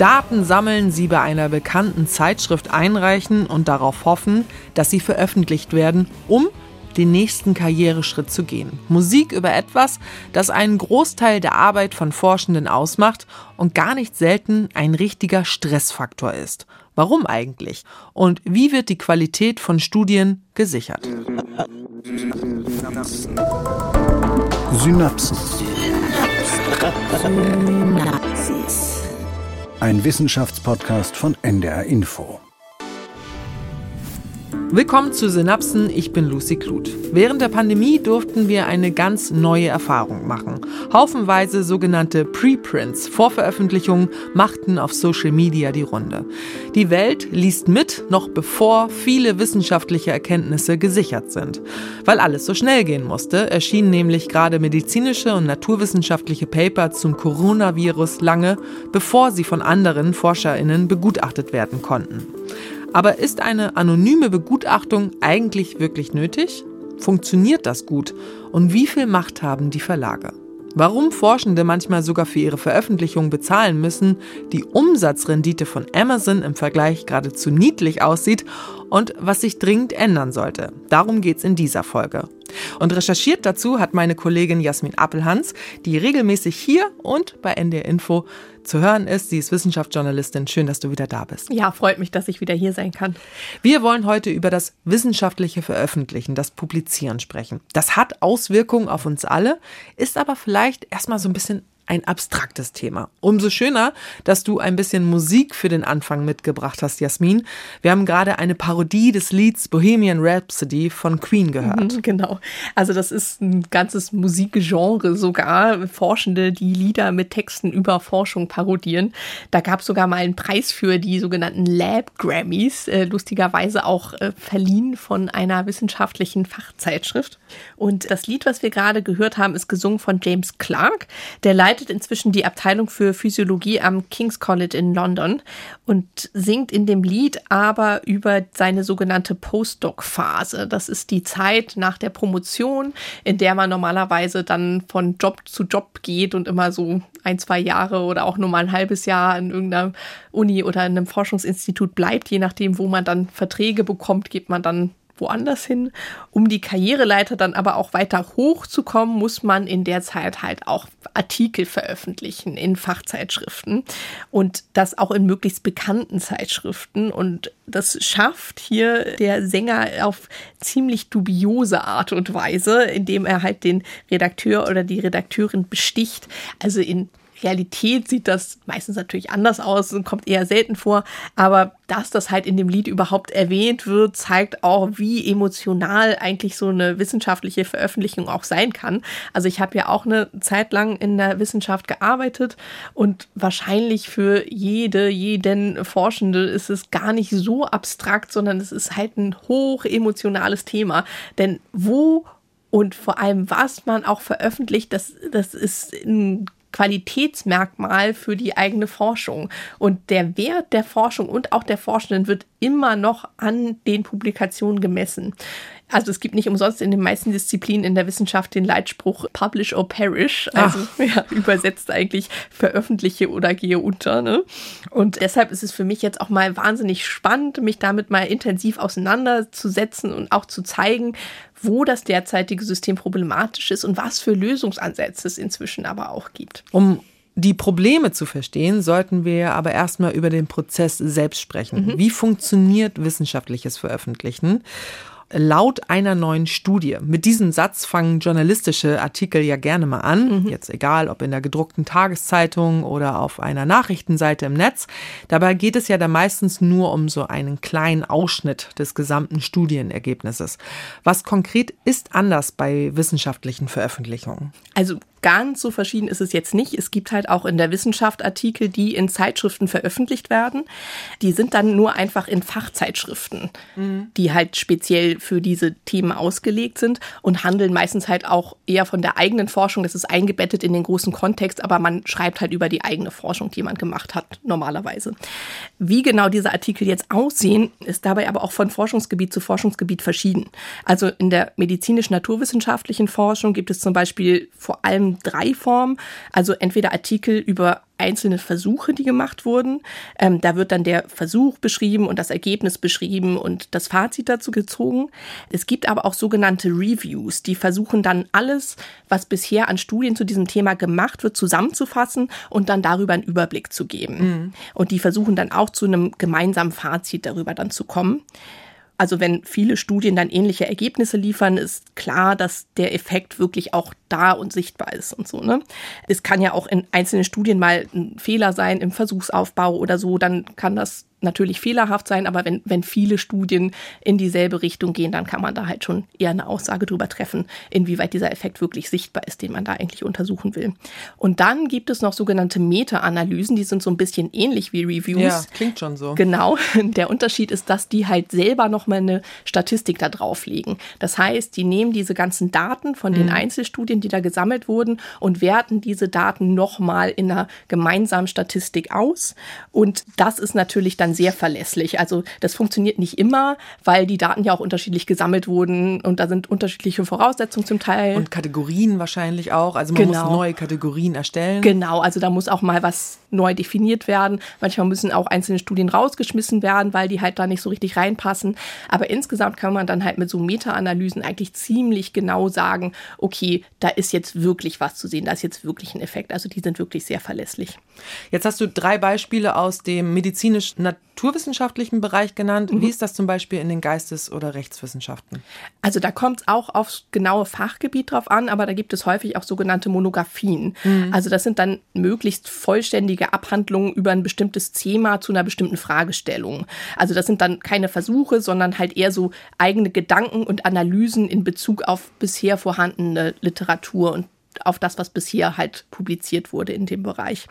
Daten sammeln, sie bei einer bekannten Zeitschrift einreichen und darauf hoffen, dass sie veröffentlicht werden, um den nächsten Karriereschritt zu gehen. Musik über etwas, das einen Großteil der Arbeit von Forschenden ausmacht und gar nicht selten ein richtiger Stressfaktor ist. Warum eigentlich? Und wie wird die Qualität von Studien gesichert? Synapsen. Synapsis. Ein Wissenschaftspodcast von NDR Info. Willkommen zu Synapsen, ich bin Lucy Kluth. Während der Pandemie durften wir eine ganz neue Erfahrung machen. Haufenweise sogenannte Preprints, Vorveröffentlichungen, machten auf Social Media die Runde. Die Welt liest mit, noch bevor viele wissenschaftliche Erkenntnisse gesichert sind. Weil alles so schnell gehen musste, erschienen nämlich gerade medizinische und naturwissenschaftliche Paper zum Coronavirus lange, bevor sie von anderen ForscherInnen begutachtet werden konnten. Aber ist eine anonyme Begutachtung eigentlich wirklich nötig? Funktioniert das gut? Und wie viel Macht haben die Verlage? Warum Forschende manchmal sogar für ihre Veröffentlichungen bezahlen müssen, die Umsatzrendite von Amazon im Vergleich geradezu niedlich aussieht und was sich dringend ändern sollte. Darum geht's in dieser Folge. Und recherchiert dazu hat meine Kollegin Jasmin Appelhans, die regelmäßig hier und bei NDR Info zu hören ist. Sie ist Wissenschaftsjournalistin. Schön, dass du wieder da bist. Ja, freut mich, dass ich wieder hier sein kann. Wir wollen heute über das wissenschaftliche Veröffentlichen, das Publizieren sprechen. Das hat Auswirkungen auf uns alle, ist aber vielleicht erstmal so ein bisschen ein abstraktes Thema. Umso schöner, dass du ein bisschen Musik für den Anfang mitgebracht hast, Jasmin. Wir haben gerade eine Parodie des Lieds Bohemian Rhapsody von Queen gehört. Genau. Also das ist ein ganzes Musikgenre sogar. Forschende, die Lieder mit Texten über Forschung parodieren. Da gab es sogar mal einen Preis für die sogenannten Lab Grammys, äh, lustigerweise auch äh, verliehen von einer wissenschaftlichen Fachzeitschrift. Und das Lied, was wir gerade gehört haben, ist gesungen von James Clark. Der leitet inzwischen die Abteilung für Physiologie am King's College in London und singt in dem Lied aber über seine sogenannte Postdoc-Phase. Das ist die Zeit nach der Promotion, in der man normalerweise dann von Job zu Job geht und immer so ein, zwei Jahre oder auch nur mal ein halbes Jahr in irgendeiner Uni oder in einem Forschungsinstitut bleibt, je nachdem, wo man dann Verträge bekommt, geht man dann woanders hin. Um die Karriereleiter dann aber auch weiter hochzukommen, muss man in der Zeit halt auch Artikel veröffentlichen in Fachzeitschriften und das auch in möglichst bekannten Zeitschriften. Und das schafft hier der Sänger auf ziemlich dubiose Art und Weise, indem er halt den Redakteur oder die Redakteurin besticht. Also in Realität sieht das meistens natürlich anders aus und kommt eher selten vor. Aber dass das halt in dem Lied überhaupt erwähnt wird, zeigt auch, wie emotional eigentlich so eine wissenschaftliche Veröffentlichung auch sein kann. Also ich habe ja auch eine Zeit lang in der Wissenschaft gearbeitet und wahrscheinlich für jede, jeden Forschende ist es gar nicht so abstrakt, sondern es ist halt ein hoch emotionales Thema. Denn wo und vor allem, was man auch veröffentlicht, das, das ist ein Qualitätsmerkmal für die eigene Forschung. Und der Wert der Forschung und auch der Forschenden wird immer noch an den Publikationen gemessen. Also es gibt nicht umsonst in den meisten Disziplinen in der Wissenschaft den Leitspruch Publish or Perish, also ja, übersetzt eigentlich veröffentliche oder gehe unter. Ne? Und deshalb ist es für mich jetzt auch mal wahnsinnig spannend, mich damit mal intensiv auseinanderzusetzen und auch zu zeigen, wo das derzeitige System problematisch ist und was für Lösungsansätze es inzwischen aber auch gibt. Um die Probleme zu verstehen, sollten wir aber erstmal über den Prozess selbst sprechen. Mhm. Wie funktioniert wissenschaftliches Veröffentlichen? Laut einer neuen Studie. Mit diesem Satz fangen journalistische Artikel ja gerne mal an, mhm. jetzt egal ob in der gedruckten Tageszeitung oder auf einer Nachrichtenseite im Netz. Dabei geht es ja dann meistens nur um so einen kleinen Ausschnitt des gesamten Studienergebnisses. Was konkret ist anders bei wissenschaftlichen Veröffentlichungen? Also ganz so verschieden ist es jetzt nicht. Es gibt halt auch in der Wissenschaft Artikel, die in Zeitschriften veröffentlicht werden. Die sind dann nur einfach in Fachzeitschriften, mhm. die halt speziell für diese Themen ausgelegt sind und handeln meistens halt auch eher von der eigenen Forschung. Das ist eingebettet in den großen Kontext, aber man schreibt halt über die eigene Forschung, die man gemacht hat, normalerweise. Wie genau diese Artikel jetzt aussehen, ist dabei aber auch von Forschungsgebiet zu Forschungsgebiet verschieden. Also in der medizinisch-naturwissenschaftlichen Forschung gibt es zum Beispiel vor allem drei Formen. Also entweder Artikel über einzelne Versuche, die gemacht wurden. Ähm, da wird dann der Versuch beschrieben und das Ergebnis beschrieben und das Fazit dazu gezogen. Es gibt aber auch sogenannte Reviews, die versuchen dann alles, was bisher an Studien zu diesem Thema gemacht wird, zusammenzufassen und dann darüber einen Überblick zu geben. Mhm. Und die versuchen dann auch zu einem gemeinsamen Fazit darüber dann zu kommen. Also wenn viele Studien dann ähnliche Ergebnisse liefern, ist klar, dass der Effekt wirklich auch da und sichtbar ist und so. Ne? Es kann ja auch in einzelnen Studien mal ein Fehler sein im Versuchsaufbau oder so, dann kann das natürlich fehlerhaft sein, aber wenn, wenn viele Studien in dieselbe Richtung gehen, dann kann man da halt schon eher eine Aussage drüber treffen, inwieweit dieser Effekt wirklich sichtbar ist, den man da eigentlich untersuchen will. Und dann gibt es noch sogenannte Meta-Analysen, die sind so ein bisschen ähnlich wie Reviews. Ja, klingt schon so. Genau. Der Unterschied ist, dass die halt selber nochmal eine Statistik da drauflegen. Das heißt, die nehmen diese ganzen Daten von den mhm. Einzelstudien, die da gesammelt wurden, und werten diese Daten nochmal in einer gemeinsamen Statistik aus. Und das ist natürlich dann dann sehr verlässlich. Also das funktioniert nicht immer, weil die Daten ja auch unterschiedlich gesammelt wurden und da sind unterschiedliche Voraussetzungen zum Teil. Und Kategorien wahrscheinlich auch. Also man genau. muss neue Kategorien erstellen. Genau, also da muss auch mal was neu definiert werden. Manchmal müssen auch einzelne Studien rausgeschmissen werden, weil die halt da nicht so richtig reinpassen. Aber insgesamt kann man dann halt mit so Meta-Analysen eigentlich ziemlich genau sagen, okay, da ist jetzt wirklich was zu sehen, da ist jetzt wirklich ein Effekt. Also die sind wirklich sehr verlässlich. Jetzt hast du drei Beispiele aus dem medizinisch-naturwissenschaftlichen Bereich genannt. Mhm. Wie ist das zum Beispiel in den Geistes- oder Rechtswissenschaften? Also da kommt es auch aufs genaue Fachgebiet drauf an, aber da gibt es häufig auch sogenannte Monographien. Mhm. Also das sind dann möglichst vollständige Abhandlungen über ein bestimmtes Thema zu einer bestimmten Fragestellung. Also das sind dann keine Versuche, sondern halt eher so eigene Gedanken und Analysen in Bezug auf bisher vorhandene Literatur und auf das, was bisher halt publiziert wurde in dem Bereich.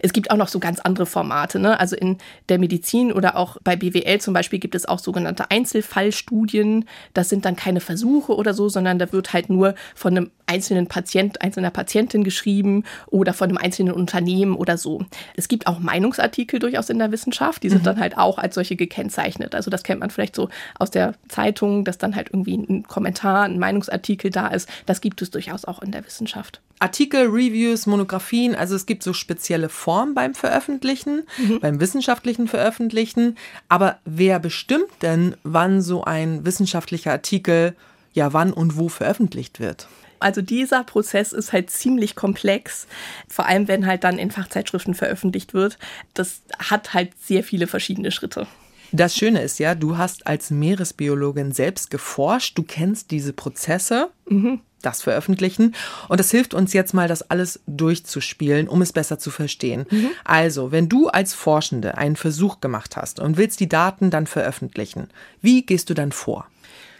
Es gibt auch noch so ganz andere Formate. Ne? Also in der Medizin oder auch bei BWL zum Beispiel gibt es auch sogenannte Einzelfallstudien. Das sind dann keine Versuche oder so, sondern da wird halt nur von einem einzelnen Patient, einzelner Patientin geschrieben oder von einem einzelnen Unternehmen oder so. Es gibt auch Meinungsartikel durchaus in der Wissenschaft, die sind mhm. dann halt auch als solche gekennzeichnet. Also das kennt man vielleicht so aus der Zeitung, dass dann halt irgendwie ein Kommentar, ein Meinungsartikel da ist. Das gibt es durchaus auch in der Wissenschaft. Artikel, Reviews, Monographien, also es gibt so spezielle Formen beim Veröffentlichen, mhm. beim wissenschaftlichen Veröffentlichen. Aber wer bestimmt denn, wann so ein wissenschaftlicher Artikel ja wann und wo veröffentlicht wird? Also dieser Prozess ist halt ziemlich komplex, vor allem wenn halt dann in Fachzeitschriften veröffentlicht wird. Das hat halt sehr viele verschiedene Schritte. Das Schöne ist ja, du hast als Meeresbiologin selbst geforscht, du kennst diese Prozesse, mhm. das Veröffentlichen und das hilft uns jetzt mal, das alles durchzuspielen, um es besser zu verstehen. Mhm. Also, wenn du als Forschende einen Versuch gemacht hast und willst die Daten dann veröffentlichen, wie gehst du dann vor?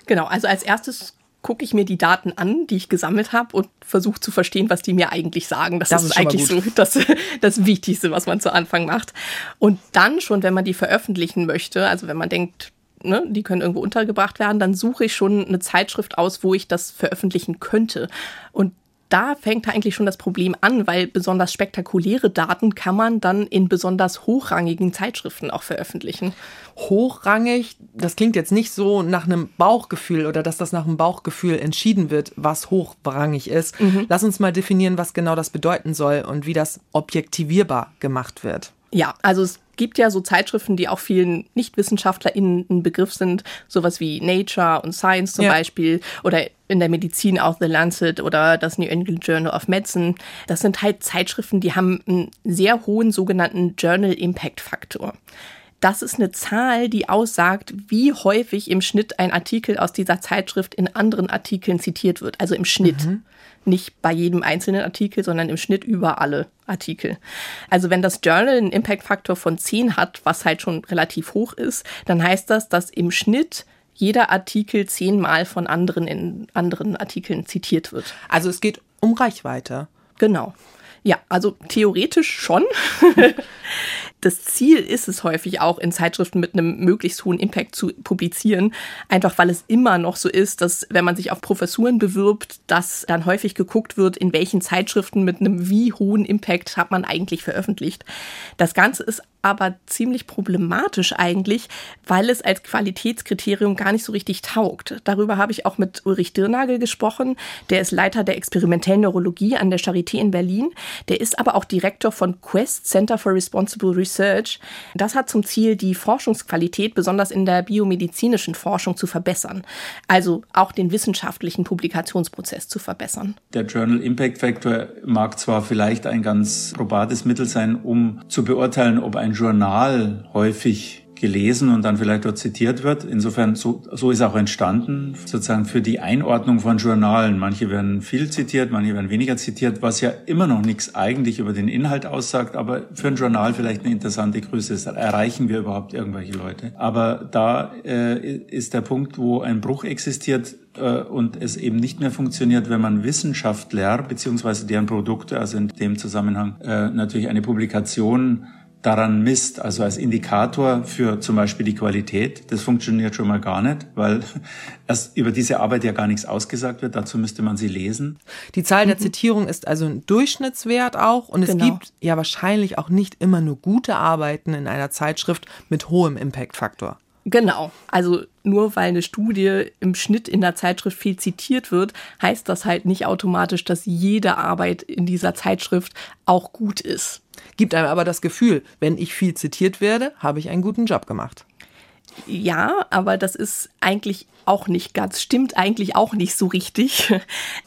Genau, also als erstes gucke ich mir die Daten an, die ich gesammelt habe und versuche zu verstehen, was die mir eigentlich sagen. Das, das ist, ist eigentlich so das, das Wichtigste, was man zu Anfang macht. Und dann schon, wenn man die veröffentlichen möchte, also wenn man denkt, ne, die können irgendwo untergebracht werden, dann suche ich schon eine Zeitschrift aus, wo ich das veröffentlichen könnte. Und da fängt eigentlich schon das Problem an, weil besonders spektakuläre Daten kann man dann in besonders hochrangigen Zeitschriften auch veröffentlichen. Hochrangig, das klingt jetzt nicht so nach einem Bauchgefühl oder dass das nach einem Bauchgefühl entschieden wird, was hochrangig ist. Mhm. Lass uns mal definieren, was genau das bedeuten soll und wie das objektivierbar gemacht wird. Ja, also es gibt ja so Zeitschriften, die auch vielen NichtwissenschaftlerInnen ein Begriff sind, sowas wie Nature und Science zum ja. Beispiel oder in der Medizin auch The Lancet oder das New England Journal of Medicine. Das sind halt Zeitschriften, die haben einen sehr hohen sogenannten Journal Impact Faktor. Das ist eine Zahl, die aussagt, wie häufig im Schnitt ein Artikel aus dieser Zeitschrift in anderen Artikeln zitiert wird. Also im Schnitt. Mhm. Nicht bei jedem einzelnen Artikel, sondern im Schnitt über alle Artikel. Also wenn das Journal einen Impact-Faktor von 10 hat, was halt schon relativ hoch ist, dann heißt das, dass im Schnitt jeder Artikel zehnmal von anderen in anderen Artikeln zitiert wird. Also es geht um Reichweite. Genau. Ja, also theoretisch schon. das Ziel ist es häufig auch, in Zeitschriften mit einem möglichst hohen Impact zu publizieren. Einfach weil es immer noch so ist, dass wenn man sich auf Professuren bewirbt, dass dann häufig geguckt wird, in welchen Zeitschriften mit einem wie hohen Impact hat man eigentlich veröffentlicht. Das Ganze ist aber ziemlich problematisch eigentlich, weil es als Qualitätskriterium gar nicht so richtig taugt. Darüber habe ich auch mit Ulrich Dirnagel gesprochen. Der ist Leiter der experimentellen Neurologie an der Charité in Berlin. Der ist aber auch Direktor von Quest Center for Responsible Research. Das hat zum Ziel, die Forschungsqualität besonders in der biomedizinischen Forschung zu verbessern. Also auch den wissenschaftlichen Publikationsprozess zu verbessern. Der Journal Impact Factor mag zwar vielleicht ein ganz probates Mittel sein, um zu beurteilen, ob ein Journal häufig gelesen und dann vielleicht dort zitiert wird. Insofern, so, so ist auch entstanden, sozusagen für die Einordnung von Journalen. Manche werden viel zitiert, manche werden weniger zitiert, was ja immer noch nichts eigentlich über den Inhalt aussagt, aber für ein Journal vielleicht eine interessante Größe ist. Erreichen wir überhaupt irgendwelche Leute? Aber da äh, ist der Punkt, wo ein Bruch existiert, äh, und es eben nicht mehr funktioniert, wenn man Wissenschaftler beziehungsweise deren Produkte, also in dem Zusammenhang äh, natürlich eine Publikation daran misst, also als Indikator für zum Beispiel die Qualität, das funktioniert schon mal gar nicht, weil erst über diese Arbeit ja gar nichts ausgesagt wird. Dazu müsste man sie lesen. Die Zahl der mhm. Zitierung ist also ein Durchschnittswert auch und genau. es gibt ja wahrscheinlich auch nicht immer nur gute Arbeiten in einer Zeitschrift mit hohem Impact-Faktor. Genau. Also nur weil eine Studie im Schnitt in der Zeitschrift viel zitiert wird, heißt das halt nicht automatisch, dass jede Arbeit in dieser Zeitschrift auch gut ist. Gibt einem aber das Gefühl, wenn ich viel zitiert werde, habe ich einen guten Job gemacht. Ja, aber das ist eigentlich auch nicht ganz, stimmt eigentlich auch nicht so richtig.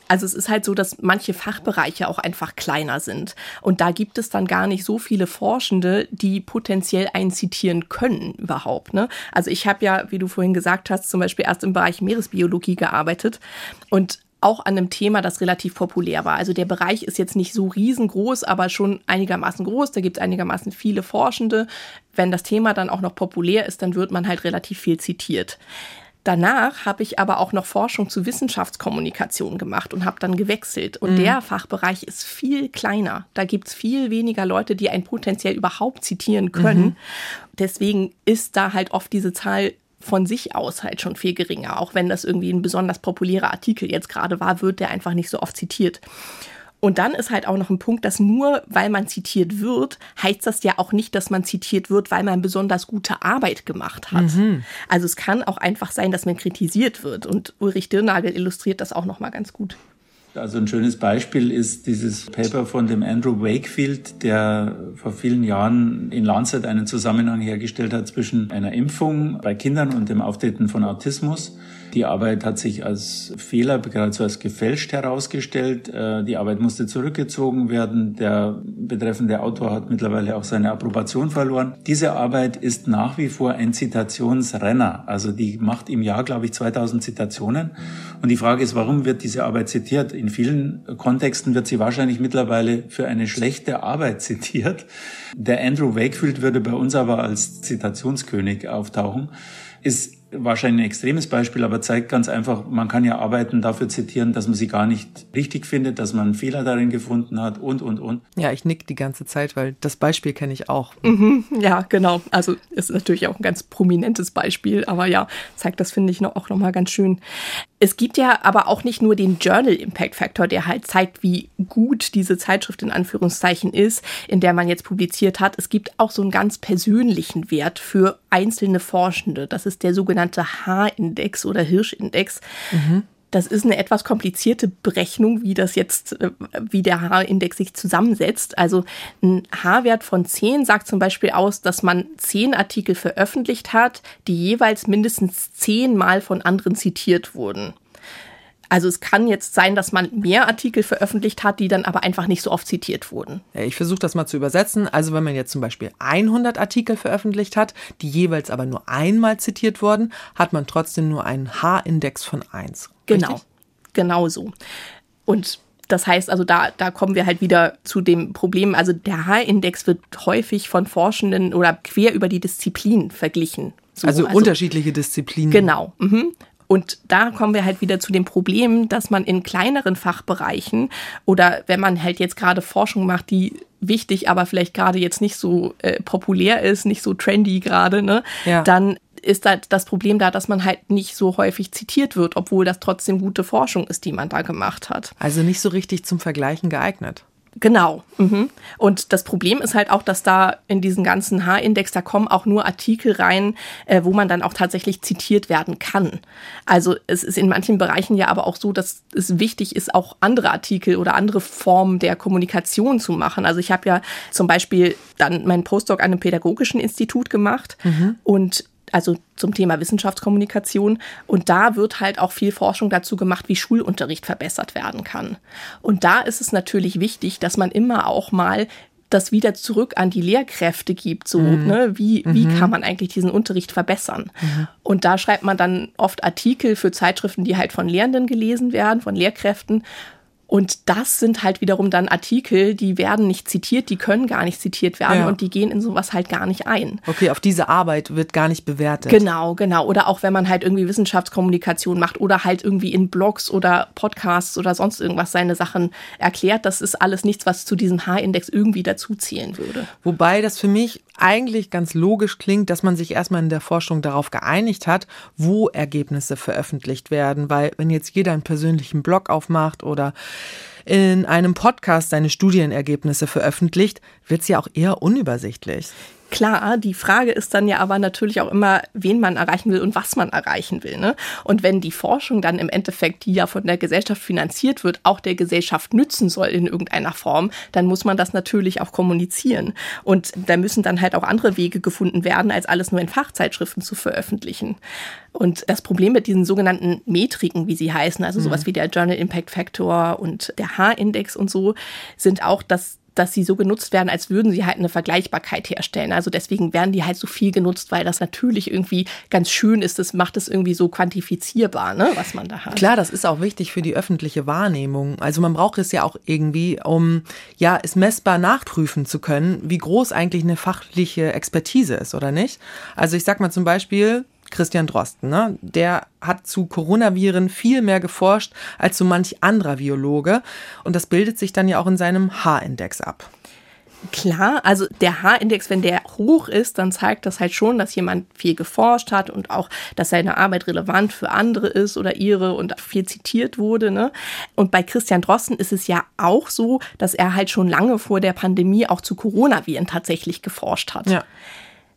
Also es ist halt so, dass manche Fachbereiche auch einfach kleiner sind. Und da gibt es dann gar nicht so viele Forschende, die potenziell einen zitieren können überhaupt. Ne? Also ich habe ja, wie du vorhin gesagt hast, zum Beispiel erst im Bereich Meeresbiologie gearbeitet. Und auch an einem Thema, das relativ populär war. Also der Bereich ist jetzt nicht so riesengroß, aber schon einigermaßen groß. Da gibt es einigermaßen viele Forschende. Wenn das Thema dann auch noch populär ist, dann wird man halt relativ viel zitiert. Danach habe ich aber auch noch Forschung zu Wissenschaftskommunikation gemacht und habe dann gewechselt. Und mhm. der Fachbereich ist viel kleiner. Da gibt es viel weniger Leute, die einen potenziell überhaupt zitieren können. Mhm. Deswegen ist da halt oft diese Zahl von sich aus halt schon viel geringer. Auch wenn das irgendwie ein besonders populärer Artikel jetzt gerade war, wird der einfach nicht so oft zitiert. Und dann ist halt auch noch ein Punkt, dass nur weil man zitiert wird, heißt das ja auch nicht, dass man zitiert wird, weil man besonders gute Arbeit gemacht hat. Mhm. Also es kann auch einfach sein, dass man kritisiert wird. Und Ulrich Dirnagel illustriert das auch noch mal ganz gut. Also ein schönes Beispiel ist dieses Paper von dem Andrew Wakefield, der vor vielen Jahren in Lancet einen Zusammenhang hergestellt hat zwischen einer Impfung bei Kindern und dem Auftreten von Autismus. Die Arbeit hat sich als Fehler, geradezu als gefälscht herausgestellt. Äh, die Arbeit musste zurückgezogen werden. Der betreffende Autor hat mittlerweile auch seine Approbation verloren. Diese Arbeit ist nach wie vor ein Zitationsrenner. Also die macht im Jahr, glaube ich, 2000 Zitationen. Und die Frage ist, warum wird diese Arbeit zitiert? In vielen Kontexten wird sie wahrscheinlich mittlerweile für eine schlechte Arbeit zitiert. Der Andrew Wakefield würde bei uns aber als Zitationskönig auftauchen. Ist wahrscheinlich ein extremes Beispiel, aber zeigt ganz einfach, man kann ja Arbeiten dafür zitieren, dass man sie gar nicht richtig findet, dass man einen Fehler darin gefunden hat und, und, und. Ja, ich nick die ganze Zeit, weil das Beispiel kenne ich auch. Mhm, ja, genau. Also ist natürlich auch ein ganz prominentes Beispiel, aber ja, zeigt das, finde ich, noch, auch nochmal ganz schön. Es gibt ja aber auch nicht nur den Journal Impact Factor, der halt zeigt, wie gut diese Zeitschrift in Anführungszeichen ist, in der man jetzt publiziert hat. Es gibt auch so einen ganz persönlichen Wert für einzelne Forschende. Das ist der sogenannte H-Index oder Hirsch-Index. Mhm. Das ist eine etwas komplizierte Berechnung, wie das jetzt, äh, wie der H-Index sich zusammensetzt. Also ein H-Wert von 10 sagt zum Beispiel aus, dass man 10 Artikel veröffentlicht hat, die jeweils mindestens 10 Mal von anderen zitiert wurden. Also es kann jetzt sein, dass man mehr Artikel veröffentlicht hat, die dann aber einfach nicht so oft zitiert wurden. Ich versuche das mal zu übersetzen. Also wenn man jetzt zum Beispiel 100 Artikel veröffentlicht hat, die jeweils aber nur einmal zitiert wurden, hat man trotzdem nur einen H-Index von 1. Genau, Richtig? genau so. Und das heißt also, da, da kommen wir halt wieder zu dem Problem. Also der H-Index wird häufig von Forschenden oder quer über die Disziplin verglichen. So, also, also, unterschiedliche Disziplinen. Genau. Mhm. Und da kommen wir halt wieder zu dem Problem, dass man in kleineren Fachbereichen oder wenn man halt jetzt gerade Forschung macht, die wichtig, aber vielleicht gerade jetzt nicht so äh, populär ist, nicht so trendy gerade, ne, ja. dann ist halt das Problem da, dass man halt nicht so häufig zitiert wird, obwohl das trotzdem gute Forschung ist, die man da gemacht hat. Also nicht so richtig zum Vergleichen geeignet. Genau. Mhm. Und das Problem ist halt auch, dass da in diesen ganzen H-Index, da kommen auch nur Artikel rein, äh, wo man dann auch tatsächlich zitiert werden kann. Also es ist in manchen Bereichen ja aber auch so, dass es wichtig ist, auch andere Artikel oder andere Formen der Kommunikation zu machen. Also ich habe ja zum Beispiel dann meinen Postdoc an einem pädagogischen Institut gemacht mhm. und also zum Thema Wissenschaftskommunikation. Und da wird halt auch viel Forschung dazu gemacht, wie Schulunterricht verbessert werden kann. Und da ist es natürlich wichtig, dass man immer auch mal das wieder zurück an die Lehrkräfte gibt. So, mhm. ne, wie, wie mhm. kann man eigentlich diesen Unterricht verbessern? Mhm. Und da schreibt man dann oft Artikel für Zeitschriften, die halt von Lehrenden gelesen werden, von Lehrkräften. Und das sind halt wiederum dann Artikel, die werden nicht zitiert, die können gar nicht zitiert werden ja. und die gehen in sowas halt gar nicht ein. Okay, auf diese Arbeit wird gar nicht bewertet. Genau, genau. Oder auch wenn man halt irgendwie Wissenschaftskommunikation macht oder halt irgendwie in Blogs oder Podcasts oder sonst irgendwas seine Sachen erklärt, das ist alles nichts, was zu diesem H-Index irgendwie dazuzählen würde. Wobei das für mich eigentlich ganz logisch klingt, dass man sich erstmal in der Forschung darauf geeinigt hat, wo Ergebnisse veröffentlicht werden. Weil wenn jetzt jeder einen persönlichen Blog aufmacht oder in einem Podcast seine Studienergebnisse veröffentlicht, wird es ja auch eher unübersichtlich. Klar, die Frage ist dann ja aber natürlich auch immer, wen man erreichen will und was man erreichen will. Ne? Und wenn die Forschung dann im Endeffekt, die ja von der Gesellschaft finanziert wird, auch der Gesellschaft nützen soll in irgendeiner Form, dann muss man das natürlich auch kommunizieren. Und da müssen dann halt auch andere Wege gefunden werden, als alles nur in Fachzeitschriften zu veröffentlichen. Und das Problem mit diesen sogenannten Metriken, wie sie heißen, also sowas mhm. wie der Journal Impact Factor und der H-Index und so, sind auch, dass dass sie so genutzt werden, als würden sie halt eine Vergleichbarkeit herstellen. Also deswegen werden die halt so viel genutzt, weil das natürlich irgendwie ganz schön ist. Das macht es irgendwie so quantifizierbar, ne, was man da hat. Klar, das ist auch wichtig für die öffentliche Wahrnehmung. Also man braucht es ja auch irgendwie, um ja es messbar nachprüfen zu können, wie groß eigentlich eine fachliche Expertise ist, oder nicht? Also ich sag mal zum Beispiel, Christian Drosten. Ne? Der hat zu Coronaviren viel mehr geforscht als so manch anderer Biologe. Und das bildet sich dann ja auch in seinem H-Index ab. Klar, also der H-Index, wenn der hoch ist, dann zeigt das halt schon, dass jemand viel geforscht hat und auch, dass seine Arbeit relevant für andere ist oder ihre und viel zitiert wurde. Ne? Und bei Christian Drosten ist es ja auch so, dass er halt schon lange vor der Pandemie auch zu Coronaviren tatsächlich geforscht hat. Ja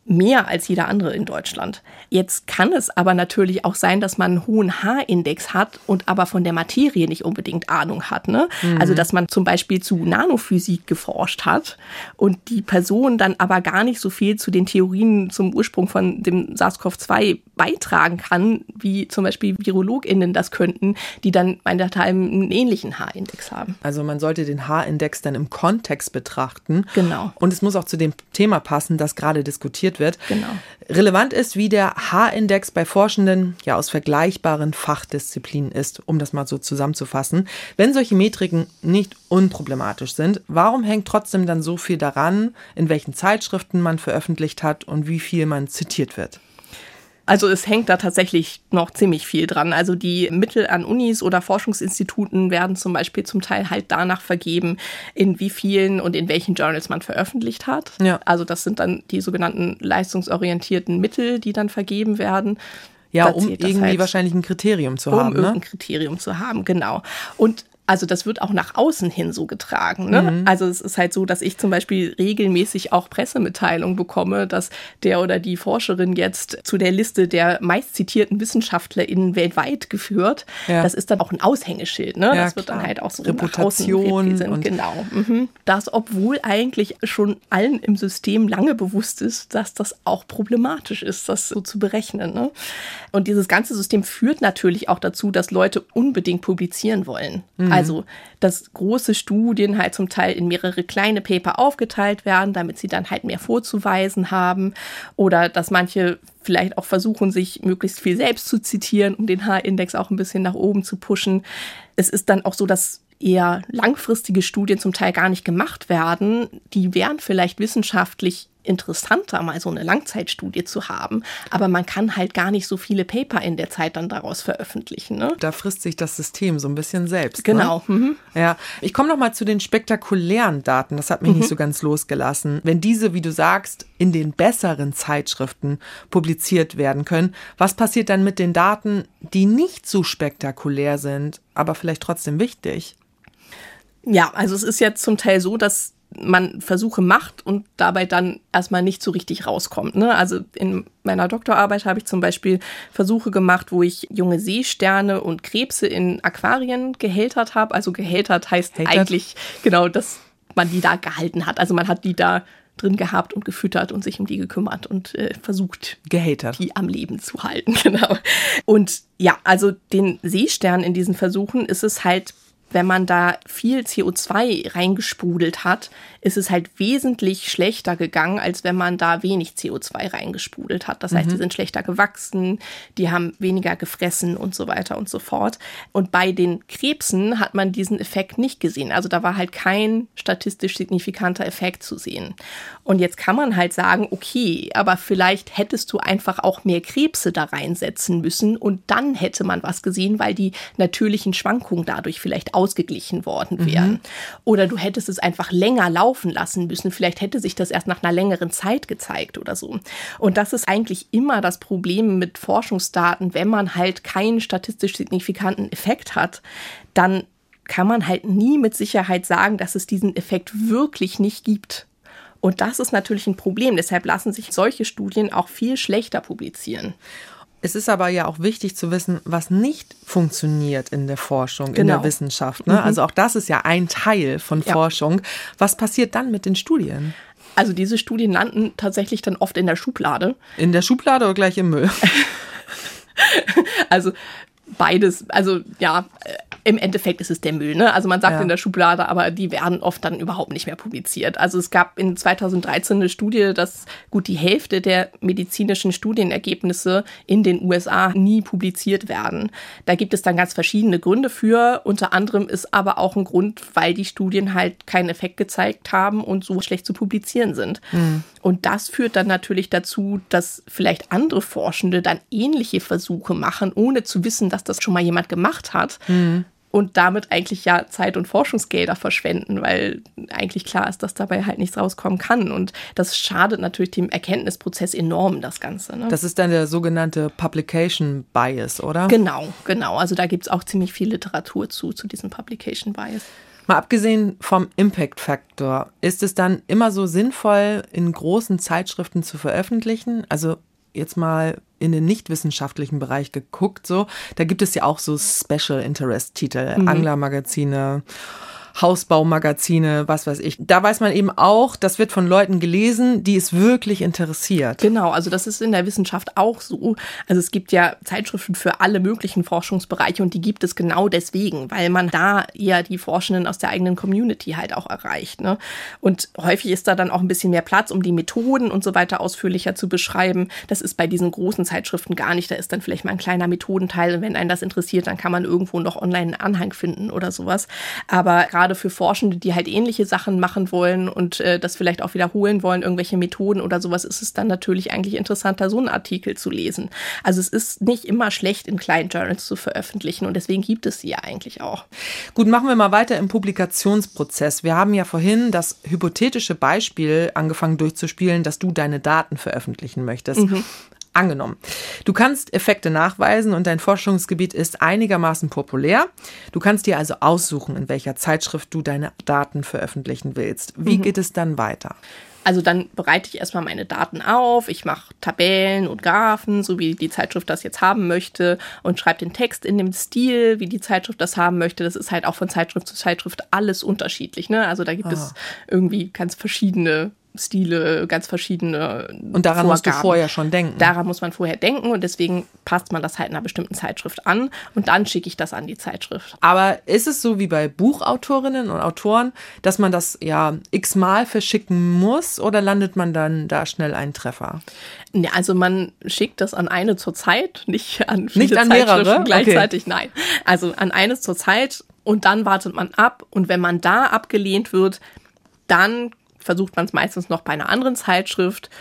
mehr als jeder andere in Deutschland. Jetzt kann es aber natürlich auch sein, dass man einen hohen H-Index hat und aber von der Materie nicht unbedingt Ahnung hat. Ne? Mhm. Also dass man zum Beispiel zu Nanophysik geforscht hat und die Person dann aber gar nicht so viel zu den Theorien zum Ursprung von dem SARS-CoV-2 beitragen kann, wie zum Beispiel VirologInnen das könnten, die dann meinethalben einen ähnlichen H-Index haben. Also man sollte den H-Index dann im Kontext betrachten. Genau. Und es muss auch zu dem Thema passen, das gerade diskutiert wird. Genau. Relevant ist, wie der H-Index bei Forschenden ja aus vergleichbaren Fachdisziplinen ist, um das mal so zusammenzufassen. Wenn solche Metriken nicht unproblematisch sind, warum hängt trotzdem dann so viel daran, in welchen Zeitschriften man veröffentlicht hat und wie viel man zitiert wird? Also es hängt da tatsächlich noch ziemlich viel dran. Also die Mittel an Unis oder Forschungsinstituten werden zum Beispiel zum Teil halt danach vergeben, in wie vielen und in welchen Journals man veröffentlicht hat. Ja. Also das sind dann die sogenannten leistungsorientierten Mittel, die dann vergeben werden. Ja, um irgendwie halt, wahrscheinlich ein Kriterium zu um haben. Um ne? Kriterium zu haben, genau. Und also das wird auch nach außen hin so getragen. Ne? Mhm. Also es ist halt so, dass ich zum Beispiel regelmäßig auch Pressemitteilungen bekomme, dass der oder die Forscherin jetzt zu der Liste der meistzitierten WissenschaftlerInnen weltweit geführt. Ja. Das ist dann auch ein Aushängeschild. Ne? Ja, das wird klar. dann halt auch so Reputation nach außen genau. Mhm. Das, obwohl eigentlich schon allen im System lange bewusst ist, dass das auch problematisch ist, das so zu berechnen. Ne? Und dieses ganze System führt natürlich auch dazu, dass Leute unbedingt publizieren wollen. Mhm. Also, dass große Studien halt zum Teil in mehrere kleine Paper aufgeteilt werden, damit sie dann halt mehr vorzuweisen haben. Oder dass manche vielleicht auch versuchen, sich möglichst viel selbst zu zitieren, um den H-Index auch ein bisschen nach oben zu pushen. Es ist dann auch so, dass eher langfristige Studien zum Teil gar nicht gemacht werden. Die wären vielleicht wissenschaftlich interessanter, mal so eine Langzeitstudie zu haben. Aber man kann halt gar nicht so viele Paper in der Zeit dann daraus veröffentlichen. Ne? Da frisst sich das System so ein bisschen selbst. Genau. Ne? Mhm. Ja, ich komme noch mal zu den spektakulären Daten. Das hat mich mhm. nicht so ganz losgelassen. Wenn diese, wie du sagst, in den besseren Zeitschriften publiziert werden können, was passiert dann mit den Daten, die nicht so spektakulär sind, aber vielleicht trotzdem wichtig? Ja, also es ist jetzt zum Teil so, dass man Versuche macht und dabei dann erstmal nicht so richtig rauskommt. Ne? Also in meiner Doktorarbeit habe ich zum Beispiel Versuche gemacht, wo ich junge Seesterne und Krebse in Aquarien gehältert habe. Also gehältert heißt Hatert. eigentlich genau, dass man die da gehalten hat. Also man hat die da drin gehabt und gefüttert und sich um die gekümmert und äh, versucht, Gehatert. die am Leben zu halten. Genau. Und ja, also den Seesternen in diesen Versuchen ist es halt wenn man da viel CO2 reingesprudelt hat, ist es halt wesentlich schlechter gegangen, als wenn man da wenig CO2 reingesprudelt hat. Das heißt, mhm. die sind schlechter gewachsen, die haben weniger gefressen und so weiter und so fort. Und bei den Krebsen hat man diesen Effekt nicht gesehen. Also da war halt kein statistisch signifikanter Effekt zu sehen. Und jetzt kann man halt sagen, okay, aber vielleicht hättest du einfach auch mehr Krebse da reinsetzen müssen und dann hätte man was gesehen, weil die natürlichen Schwankungen dadurch vielleicht ausgeglichen worden wären. Mhm. Oder du hättest es einfach länger laufen lassen müssen. Vielleicht hätte sich das erst nach einer längeren Zeit gezeigt oder so. Und das ist eigentlich immer das Problem mit Forschungsdaten, wenn man halt keinen statistisch signifikanten Effekt hat, dann kann man halt nie mit Sicherheit sagen, dass es diesen Effekt wirklich nicht gibt. Und das ist natürlich ein Problem. Deshalb lassen sich solche Studien auch viel schlechter publizieren. Es ist aber ja auch wichtig zu wissen, was nicht funktioniert in der Forschung, genau. in der Wissenschaft. Ne? Mhm. Also auch das ist ja ein Teil von ja. Forschung. Was passiert dann mit den Studien? Also diese Studien landen tatsächlich dann oft in der Schublade. In der Schublade oder gleich im Müll? also beides, also ja, im Endeffekt ist es der Müll. Ne? Also man sagt ja. in der Schublade, aber die werden oft dann überhaupt nicht mehr publiziert. Also es gab in 2013 eine Studie, dass gut die Hälfte der medizinischen Studienergebnisse in den USA nie publiziert werden. Da gibt es dann ganz verschiedene Gründe für. Unter anderem ist aber auch ein Grund, weil die Studien halt keinen Effekt gezeigt haben und so schlecht zu publizieren sind. Mhm. Und das führt dann natürlich dazu, dass vielleicht andere Forschende dann ähnliche Versuche machen, ohne zu wissen, dass das schon mal jemand gemacht hat. Mhm und damit eigentlich ja Zeit und Forschungsgelder verschwenden, weil eigentlich klar ist, dass dabei halt nichts rauskommen kann. Und das schadet natürlich dem Erkenntnisprozess enorm, das Ganze. Ne? Das ist dann der sogenannte Publication Bias, oder? Genau, genau. Also da gibt es auch ziemlich viel Literatur zu, zu diesem Publication Bias. Mal abgesehen vom Impact Factor, ist es dann immer so sinnvoll, in großen Zeitschriften zu veröffentlichen? Also jetzt mal in den nichtwissenschaftlichen Bereich geguckt, so, da gibt es ja auch so Special Interest Titel, mhm. Anglermagazine Hausbaumagazine, was weiß ich. Da weiß man eben auch, das wird von Leuten gelesen, die es wirklich interessiert. Genau, also das ist in der Wissenschaft auch so. Also es gibt ja Zeitschriften für alle möglichen Forschungsbereiche und die gibt es genau deswegen, weil man da eher die Forschenden aus der eigenen Community halt auch erreicht. Ne? Und häufig ist da dann auch ein bisschen mehr Platz, um die Methoden und so weiter ausführlicher zu beschreiben. Das ist bei diesen großen Zeitschriften gar nicht. Da ist dann vielleicht mal ein kleiner Methodenteil und wenn einen das interessiert, dann kann man irgendwo noch online einen Anhang finden oder sowas. Aber gerade gerade für Forschende, die halt ähnliche Sachen machen wollen und äh, das vielleicht auch wiederholen wollen, irgendwelche Methoden oder sowas, ist es dann natürlich eigentlich interessanter, so einen Artikel zu lesen. Also es ist nicht immer schlecht, in kleinen Journals zu veröffentlichen und deswegen gibt es sie ja eigentlich auch. Gut, machen wir mal weiter im Publikationsprozess. Wir haben ja vorhin das hypothetische Beispiel angefangen durchzuspielen, dass du deine Daten veröffentlichen möchtest. Mhm. Angenommen, du kannst Effekte nachweisen und dein Forschungsgebiet ist einigermaßen populär. Du kannst dir also aussuchen, in welcher Zeitschrift du deine Daten veröffentlichen willst. Wie mhm. geht es dann weiter? Also dann bereite ich erstmal meine Daten auf, ich mache Tabellen und Graphen, so wie die Zeitschrift das jetzt haben möchte und schreibe den Text in dem Stil, wie die Zeitschrift das haben möchte. Das ist halt auch von Zeitschrift zu Zeitschrift alles unterschiedlich. Ne? Also da gibt ah. es irgendwie ganz verschiedene Stile, ganz verschiedene. Und daran Vorgaben. musst du vorher schon denken. Daran muss man vorher denken und deswegen passt man das halt einer bestimmten Zeitschrift an und dann schicke ich das an die Zeitschrift. Aber ist es so wie bei Buchautorinnen und Autoren, dass man das ja x-mal verschicken muss oder landet man dann da schnell einen Treffer? Ja, also man schickt das an eine zur Zeit, nicht an viele nicht an mehrere gleichzeitig, okay. nein. Also an eine zur Zeit und dann wartet man ab und wenn man da abgelehnt wird, dann versucht man es meistens noch bei einer anderen Zeitschrift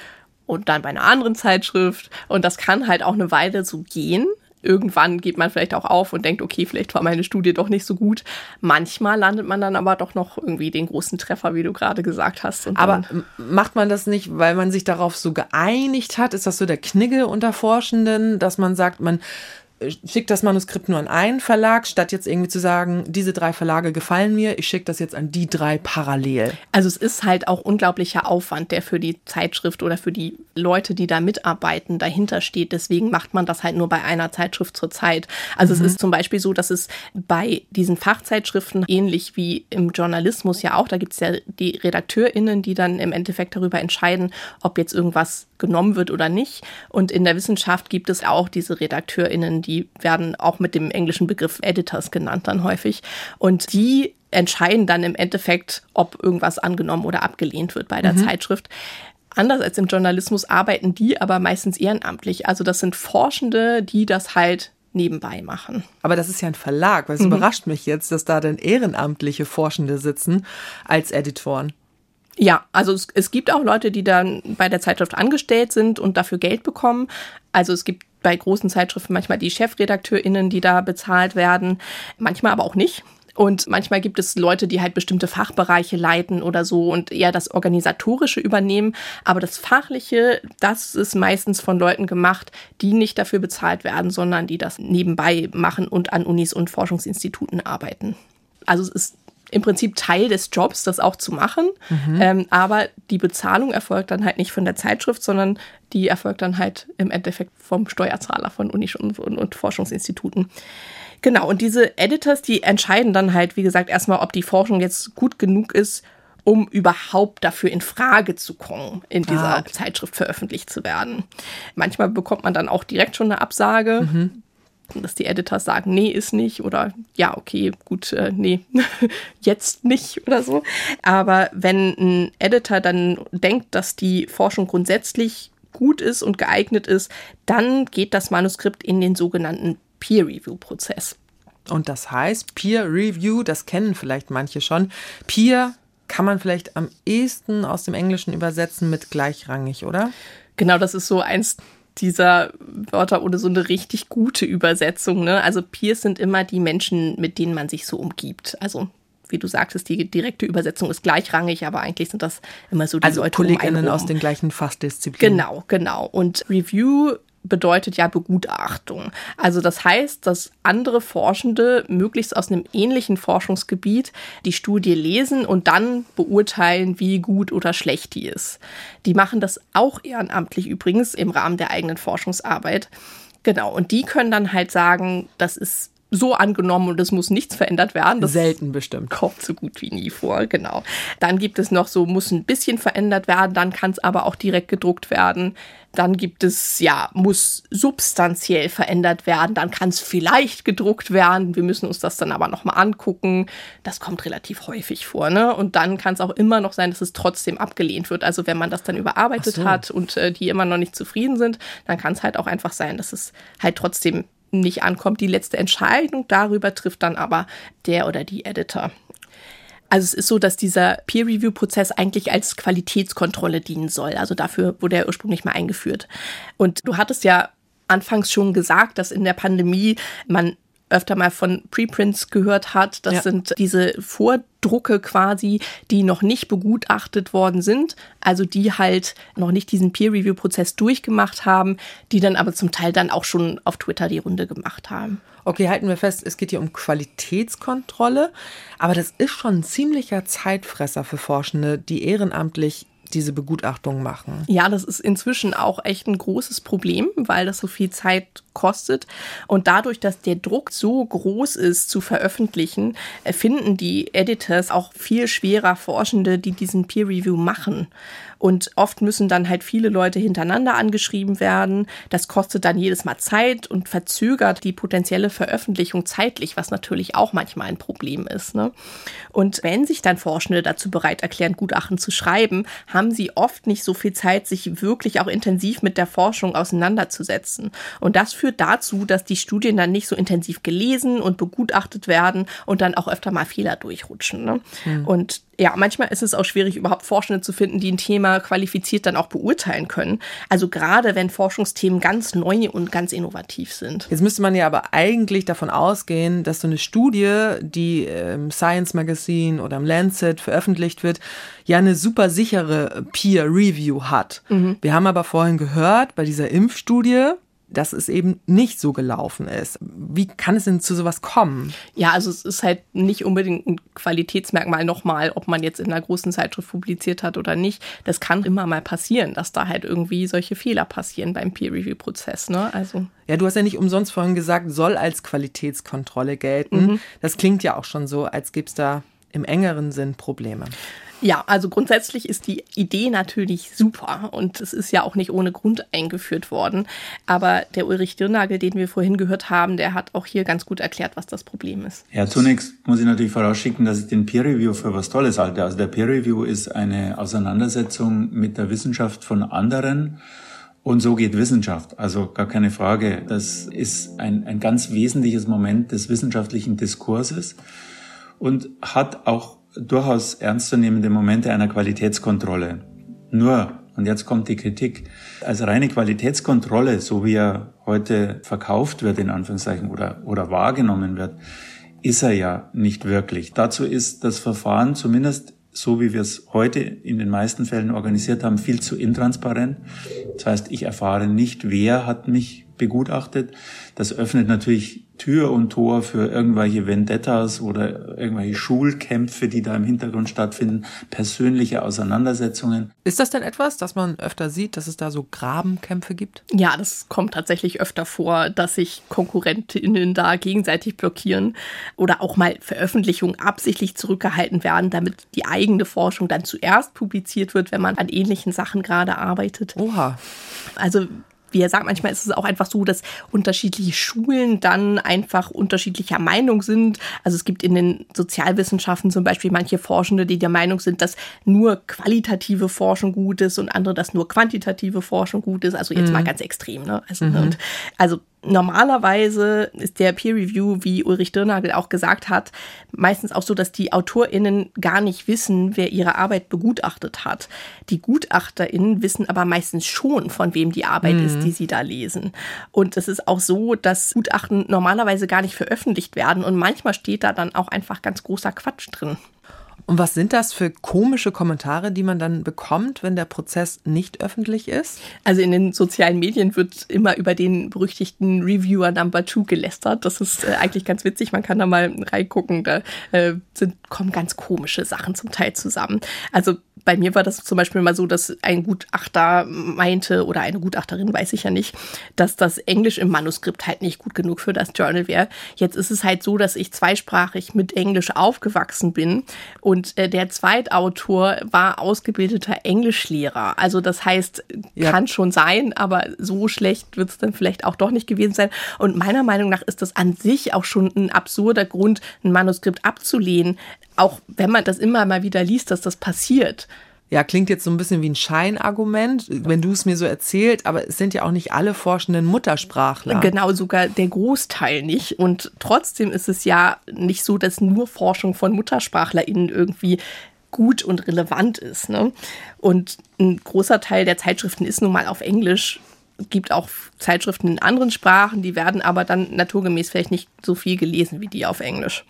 und dann bei einer anderen Zeitschrift. Und das kann halt auch eine Weile so gehen. Irgendwann geht man vielleicht auch auf und denkt, okay, vielleicht war meine Studie doch nicht so gut. Manchmal landet man dann aber doch noch irgendwie den großen Treffer, wie du gerade gesagt hast. aber macht man das nicht, weil man sich darauf so geeinigt hat? Ist das so der Knigge unter Forschenden, dass man sagt, man schicke das Manuskript nur an einen Verlag, statt jetzt irgendwie zu sagen, diese drei Verlage gefallen mir, ich schicke das jetzt an die drei parallel. Also es ist halt auch unglaublicher Aufwand, der für die Zeitschrift oder für die Leute, die da mitarbeiten, dahinter steht. Deswegen macht man das halt nur bei einer Zeitschrift zur Zeit. Also mhm. es ist zum Beispiel so, dass es bei diesen Fachzeitschriften ähnlich wie im Journalismus ja auch, da gibt es ja die RedakteurInnen, die dann im Endeffekt darüber entscheiden, ob jetzt irgendwas genommen wird oder nicht. Und in der Wissenschaft gibt es auch diese RedakteurInnen, die werden auch mit dem englischen Begriff Editors genannt dann häufig. Und die entscheiden dann im Endeffekt, ob irgendwas angenommen oder abgelehnt wird bei der mhm. Zeitschrift. Anders als im Journalismus arbeiten die aber meistens ehrenamtlich. Also das sind Forschende, die das halt nebenbei machen. Aber das ist ja ein Verlag, weil es mhm. überrascht mich jetzt, dass da dann ehrenamtliche Forschende sitzen als Editoren. Ja, also es, es gibt auch Leute, die dann bei der Zeitschrift angestellt sind und dafür Geld bekommen. Also es gibt bei großen Zeitschriften manchmal die ChefredakteurInnen, die da bezahlt werden, manchmal aber auch nicht. Und manchmal gibt es Leute, die halt bestimmte Fachbereiche leiten oder so und eher das Organisatorische übernehmen. Aber das Fachliche, das ist meistens von Leuten gemacht, die nicht dafür bezahlt werden, sondern die das nebenbei machen und an Unis und Forschungsinstituten arbeiten. Also es ist im Prinzip Teil des Jobs, das auch zu machen. Mhm. Ähm, aber die Bezahlung erfolgt dann halt nicht von der Zeitschrift, sondern die erfolgt dann halt im Endeffekt vom Steuerzahler von Unis und, und, und Forschungsinstituten. Genau, und diese Editors, die entscheiden dann halt, wie gesagt, erstmal, ob die Forschung jetzt gut genug ist, um überhaupt dafür in Frage zu kommen, in dieser ah, okay. Zeitschrift veröffentlicht zu werden. Manchmal bekommt man dann auch direkt schon eine Absage. Mhm dass die Editors sagen, nee, ist nicht oder ja, okay, gut, äh, nee, jetzt nicht oder so. Aber wenn ein Editor dann denkt, dass die Forschung grundsätzlich gut ist und geeignet ist, dann geht das Manuskript in den sogenannten Peer-Review-Prozess. Und das heißt, Peer-Review, das kennen vielleicht manche schon. Peer kann man vielleicht am ehesten aus dem Englischen übersetzen mit gleichrangig, oder? Genau, das ist so eins dieser Wörter ohne so eine richtig gute Übersetzung. Ne? Also Peers sind immer die Menschen, mit denen man sich so umgibt. Also wie du sagtest, die direkte Übersetzung ist gleichrangig, aber eigentlich sind das immer so die also Leute Kolleginnen um aus den gleichen Fachdisziplinen. Genau, genau. Und Review bedeutet ja Begutachtung. Also das heißt, dass andere Forschende möglichst aus einem ähnlichen Forschungsgebiet die Studie lesen und dann beurteilen, wie gut oder schlecht die ist. Die machen das auch ehrenamtlich übrigens im Rahmen der eigenen Forschungsarbeit. Genau, und die können dann halt sagen, das ist so angenommen und es muss nichts verändert werden. Das Selten bestimmt. Kommt so gut wie nie vor, genau. Dann gibt es noch so, muss ein bisschen verändert werden, dann kann es aber auch direkt gedruckt werden. Dann gibt es, ja, muss substanziell verändert werden, dann kann es vielleicht gedruckt werden. Wir müssen uns das dann aber nochmal angucken. Das kommt relativ häufig vor, ne? Und dann kann es auch immer noch sein, dass es trotzdem abgelehnt wird. Also wenn man das dann überarbeitet so. hat und äh, die immer noch nicht zufrieden sind, dann kann es halt auch einfach sein, dass es halt trotzdem nicht ankommt. Die letzte Entscheidung darüber trifft dann aber der oder die Editor. Also es ist so, dass dieser Peer-Review-Prozess eigentlich als Qualitätskontrolle dienen soll. Also dafür wurde er ursprünglich mal eingeführt. Und du hattest ja anfangs schon gesagt, dass in der Pandemie man öfter mal von Preprints gehört hat. Das ja. sind diese Vordrucke quasi, die noch nicht begutachtet worden sind, also die halt noch nicht diesen Peer-Review-Prozess durchgemacht haben, die dann aber zum Teil dann auch schon auf Twitter die Runde gemacht haben. Okay, halten wir fest, es geht hier um Qualitätskontrolle, aber das ist schon ein ziemlicher Zeitfresser für Forschende, die ehrenamtlich diese Begutachtung machen. Ja, das ist inzwischen auch echt ein großes Problem, weil das so viel Zeit kostet. Und dadurch, dass der Druck so groß ist zu veröffentlichen, finden die Editors auch viel schwerer Forschende, die diesen Peer Review machen. Und oft müssen dann halt viele Leute hintereinander angeschrieben werden. Das kostet dann jedes Mal Zeit und verzögert die potenzielle Veröffentlichung zeitlich, was natürlich auch manchmal ein Problem ist. Ne? Und wenn sich dann Forschende dazu bereit erklären, Gutachten zu schreiben, haben sie oft nicht so viel Zeit, sich wirklich auch intensiv mit der Forschung auseinanderzusetzen. Und das führt dazu, dass die Studien dann nicht so intensiv gelesen und begutachtet werden und dann auch öfter mal Fehler durchrutschen. Ne? Mhm. Und ja, manchmal ist es auch schwierig, überhaupt Forschende zu finden, die ein Thema qualifiziert dann auch beurteilen können. Also gerade wenn Forschungsthemen ganz neu und ganz innovativ sind. Jetzt müsste man ja aber eigentlich davon ausgehen, dass so eine Studie, die im Science Magazine oder im Lancet veröffentlicht wird, ja eine super sichere Peer Review hat. Mhm. Wir haben aber vorhin gehört, bei dieser Impfstudie, dass es eben nicht so gelaufen ist. Wie kann es denn zu sowas kommen? Ja, also es ist halt nicht unbedingt ein Qualitätsmerkmal nochmal, ob man jetzt in einer großen Zeitschrift publiziert hat oder nicht. Das kann immer mal passieren, dass da halt irgendwie solche Fehler passieren beim Peer-Review-Prozess. Ne? Also ja, du hast ja nicht umsonst vorhin gesagt, soll als Qualitätskontrolle gelten. Mhm. Das klingt ja auch schon so, als gäbe es da im engeren Sinn Probleme. Ja, also grundsätzlich ist die Idee natürlich super und es ist ja auch nicht ohne Grund eingeführt worden. Aber der Ulrich Dirnagel, den wir vorhin gehört haben, der hat auch hier ganz gut erklärt, was das Problem ist. Ja, zunächst muss ich natürlich vorausschicken, dass ich den Peer Review für was Tolles halte. Also der Peer Review ist eine Auseinandersetzung mit der Wissenschaft von anderen. Und so geht Wissenschaft. Also gar keine Frage. Das ist ein, ein ganz wesentliches Moment des wissenschaftlichen Diskurses und hat auch durchaus ernstzunehmende Momente einer Qualitätskontrolle. Nur, und jetzt kommt die Kritik, als reine Qualitätskontrolle, so wie er heute verkauft wird, in Anführungszeichen, oder, oder wahrgenommen wird, ist er ja nicht wirklich. Dazu ist das Verfahren zumindest so wie wir es heute in den meisten Fällen organisiert haben, viel zu intransparent. Das heißt, ich erfahre nicht, wer hat mich begutachtet. Das öffnet natürlich Tür und Tor für irgendwelche Vendettas oder irgendwelche Schulkämpfe, die da im Hintergrund stattfinden, persönliche Auseinandersetzungen. Ist das denn etwas, das man öfter sieht, dass es da so Grabenkämpfe gibt? Ja, das kommt tatsächlich öfter vor, dass sich Konkurrentinnen da gegenseitig blockieren oder auch mal Veröffentlichungen absichtlich zurückgehalten werden, damit die eigene Forschung dann zuerst publiziert wird, wenn man an ähnlichen Sachen gerade arbeitet. Oha. Also wie er sagt, manchmal ist es auch einfach so, dass unterschiedliche Schulen dann einfach unterschiedlicher Meinung sind. Also es gibt in den Sozialwissenschaften zum Beispiel manche Forschende, die der Meinung sind, dass nur qualitative Forschung gut ist und andere, dass nur quantitative Forschung gut ist. Also jetzt mhm. mal ganz extrem. Ne? Also, mhm. und, also Normalerweise ist der Peer Review, wie Ulrich Dirnagel auch gesagt hat, meistens auch so, dass die AutorInnen gar nicht wissen, wer ihre Arbeit begutachtet hat. Die GutachterInnen wissen aber meistens schon, von wem die Arbeit mhm. ist, die sie da lesen. Und es ist auch so, dass Gutachten normalerweise gar nicht veröffentlicht werden und manchmal steht da dann auch einfach ganz großer Quatsch drin. Und was sind das für komische Kommentare, die man dann bekommt, wenn der Prozess nicht öffentlich ist? Also in den sozialen Medien wird immer über den berüchtigten Reviewer Number Two gelästert. Das ist äh, eigentlich ganz witzig. Man kann da mal reingucken. Da äh, sind, kommen ganz komische Sachen zum Teil zusammen. Also bei mir war das zum Beispiel mal so, dass ein Gutachter meinte, oder eine Gutachterin, weiß ich ja nicht, dass das Englisch im Manuskript halt nicht gut genug für das Journal wäre. Jetzt ist es halt so, dass ich zweisprachig mit Englisch aufgewachsen bin und äh, der Zweitautor war ausgebildeter Englischlehrer. Also das heißt, ja. kann schon sein, aber so schlecht wird es dann vielleicht auch doch nicht gewesen sein. Und meiner Meinung nach ist das an sich auch schon ein absurder Grund, ein Manuskript abzulehnen, auch wenn man das immer mal wieder liest, dass das passiert. Ja, klingt jetzt so ein bisschen wie ein Scheinargument, wenn du es mir so erzählt, aber es sind ja auch nicht alle Forschenden Muttersprachler. Genau, sogar der Großteil nicht. Und trotzdem ist es ja nicht so, dass nur Forschung von MuttersprachlerInnen irgendwie gut und relevant ist. Ne? Und ein großer Teil der Zeitschriften ist nun mal auf Englisch. Es gibt auch Zeitschriften in anderen Sprachen, die werden aber dann naturgemäß vielleicht nicht so viel gelesen wie die auf Englisch.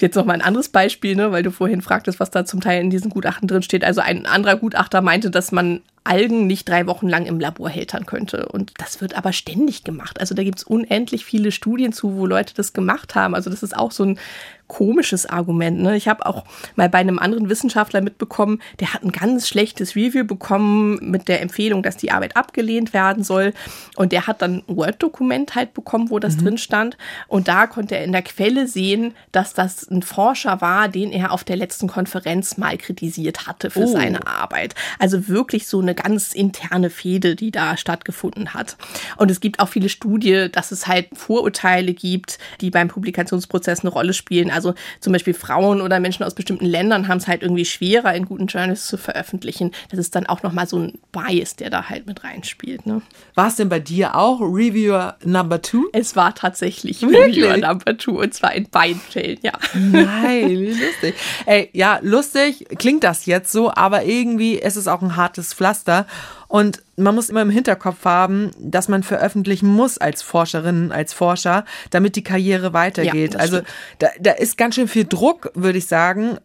Jetzt noch mal ein anderes Beispiel, ne, weil du vorhin fragtest, was da zum Teil in diesen Gutachten drin steht. Also ein anderer Gutachter meinte, dass man Algen nicht drei Wochen lang im Labor hältern könnte. Und das wird aber ständig gemacht. Also da gibt es unendlich viele Studien zu, wo Leute das gemacht haben. Also das ist auch so ein komisches Argument. Ne? Ich habe auch mal bei einem anderen Wissenschaftler mitbekommen, der hat ein ganz schlechtes Review bekommen mit der Empfehlung, dass die Arbeit abgelehnt werden soll. Und der hat dann ein Word-Dokument halt bekommen, wo das mhm. drin stand. Und da konnte er in der Quelle sehen, dass das ein Forscher war, den er auf der letzten Konferenz mal kritisiert hatte für oh. seine Arbeit. Also wirklich so eine ganz interne Fehde, die da stattgefunden hat. Und es gibt auch viele Studien, dass es halt Vorurteile gibt, die beim Publikationsprozess eine Rolle spielen. Also zum Beispiel Frauen oder Menschen aus bestimmten Ländern haben es halt irgendwie schwerer, in guten Journals zu veröffentlichen. Das ist dann auch nochmal so ein Bias, der da halt mit reinspielt. Ne? War es denn bei dir auch Reviewer Number Two? Es war tatsächlich Wirklich? Reviewer Number Two und zwar in beiden Fällen, ja. Nein, wie lustig. Ey, ja, lustig klingt das jetzt so, aber irgendwie ist es auch ein hartes Pflaster. Und man muss immer im Hinterkopf haben, dass man veröffentlichen muss als Forscherin, als Forscher, damit die Karriere weitergeht. Ja, also da, da ist ganz schön viel Druck, würde ich sagen.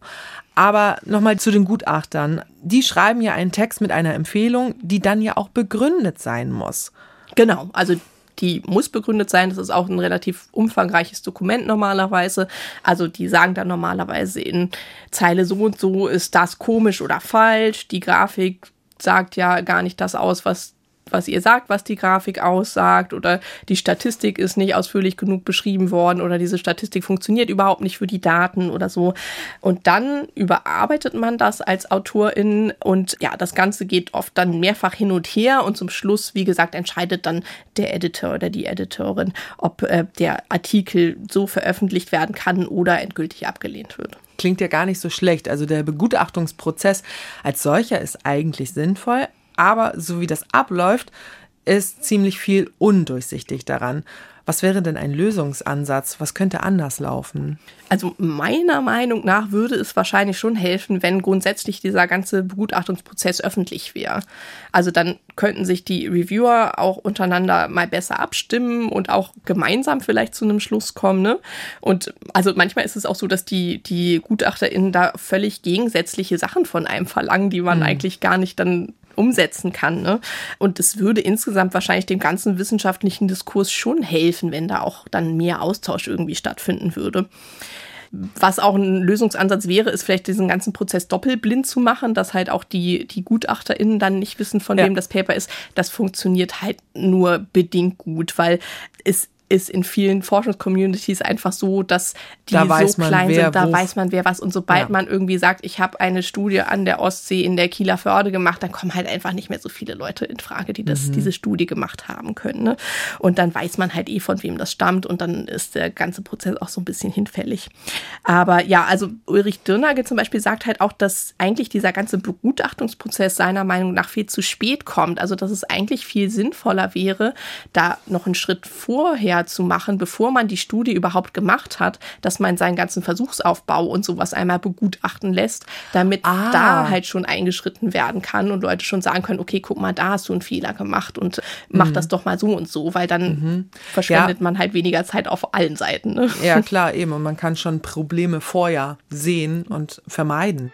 Aber nochmal zu den Gutachtern. Die schreiben ja einen Text mit einer Empfehlung, die dann ja auch begründet sein muss. Genau, also Die muss begründet sein. Das ist auch ein relativ umfangreiches Dokument normalerweise. Also die sagen dann normalerweise in Zeile so und so ist das komisch oder falsch. Die Grafik sagt ja gar nicht das aus, was was ihr sagt, was die Grafik aussagt oder die Statistik ist nicht ausführlich genug beschrieben worden oder diese Statistik funktioniert überhaupt nicht für die Daten oder so. Und dann überarbeitet man das als Autorin und ja, das Ganze geht oft dann mehrfach hin und her und zum Schluss, wie gesagt, entscheidet dann der Editor oder die Editorin, ob äh, der Artikel so veröffentlicht werden kann oder endgültig abgelehnt wird klingt ja gar nicht so schlecht. Also der Begutachtungsprozess als solcher ist eigentlich sinnvoll, aber so wie das abläuft, ist ziemlich viel undurchsichtig daran. Was wäre denn ein Lösungsansatz? Was könnte anders laufen? Also meiner Meinung nach würde es wahrscheinlich schon helfen, wenn grundsätzlich dieser ganze Begutachtungsprozess öffentlich wäre. Also dann könnten sich die Reviewer auch untereinander mal besser abstimmen und auch gemeinsam vielleicht zu einem Schluss kommen. Ne? Und also manchmal ist es auch so, dass die, die GutachterInnen da völlig gegensätzliche Sachen von einem verlangen, die man mhm. eigentlich gar nicht dann umsetzen kann. Ne? Und es würde insgesamt wahrscheinlich dem ganzen wissenschaftlichen Diskurs schon helfen, wenn da auch dann mehr Austausch irgendwie stattfinden würde. Was auch ein Lösungsansatz wäre, ist vielleicht diesen ganzen Prozess doppelblind zu machen, dass halt auch die, die GutachterInnen dann nicht wissen, von ja. wem das Paper ist. Das funktioniert halt nur bedingt gut, weil es ist in vielen Forschungscommunities einfach so, dass die so klein sind, da weiß man wer was. Und sobald ja. man irgendwie sagt, ich habe eine Studie an der Ostsee in der Kieler Förde gemacht, dann kommen halt einfach nicht mehr so viele Leute in Frage, die das, mhm. diese Studie gemacht haben können. Ne? Und dann weiß man halt eh, von wem das stammt und dann ist der ganze Prozess auch so ein bisschen hinfällig. Aber ja, also Ulrich Dirnagel zum Beispiel sagt halt auch, dass eigentlich dieser ganze Begutachtungsprozess seiner Meinung nach viel zu spät kommt. Also dass es eigentlich viel sinnvoller wäre, da noch einen Schritt vorher zu machen, bevor man die Studie überhaupt gemacht hat, dass man seinen ganzen Versuchsaufbau und sowas einmal begutachten lässt, damit ah. da halt schon eingeschritten werden kann und Leute schon sagen können, okay, guck mal, da hast du einen Fehler gemacht und mach mhm. das doch mal so und so, weil dann mhm. verschwendet ja. man halt weniger Zeit auf allen Seiten. Ne? Ja, klar, eben. Und man kann schon Probleme vorher sehen und vermeiden.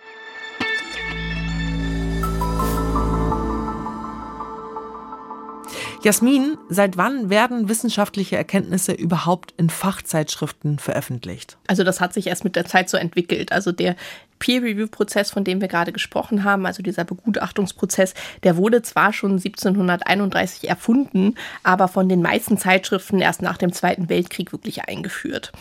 Jasmin, seit wann werden wissenschaftliche Erkenntnisse überhaupt in Fachzeitschriften veröffentlicht? Also das hat sich erst mit der Zeit so entwickelt. Also der Peer-Review-Prozess, von dem wir gerade gesprochen haben, also dieser Begutachtungsprozess, der wurde zwar schon 1731 erfunden, aber von den meisten Zeitschriften erst nach dem Zweiten Weltkrieg wirklich eingeführt.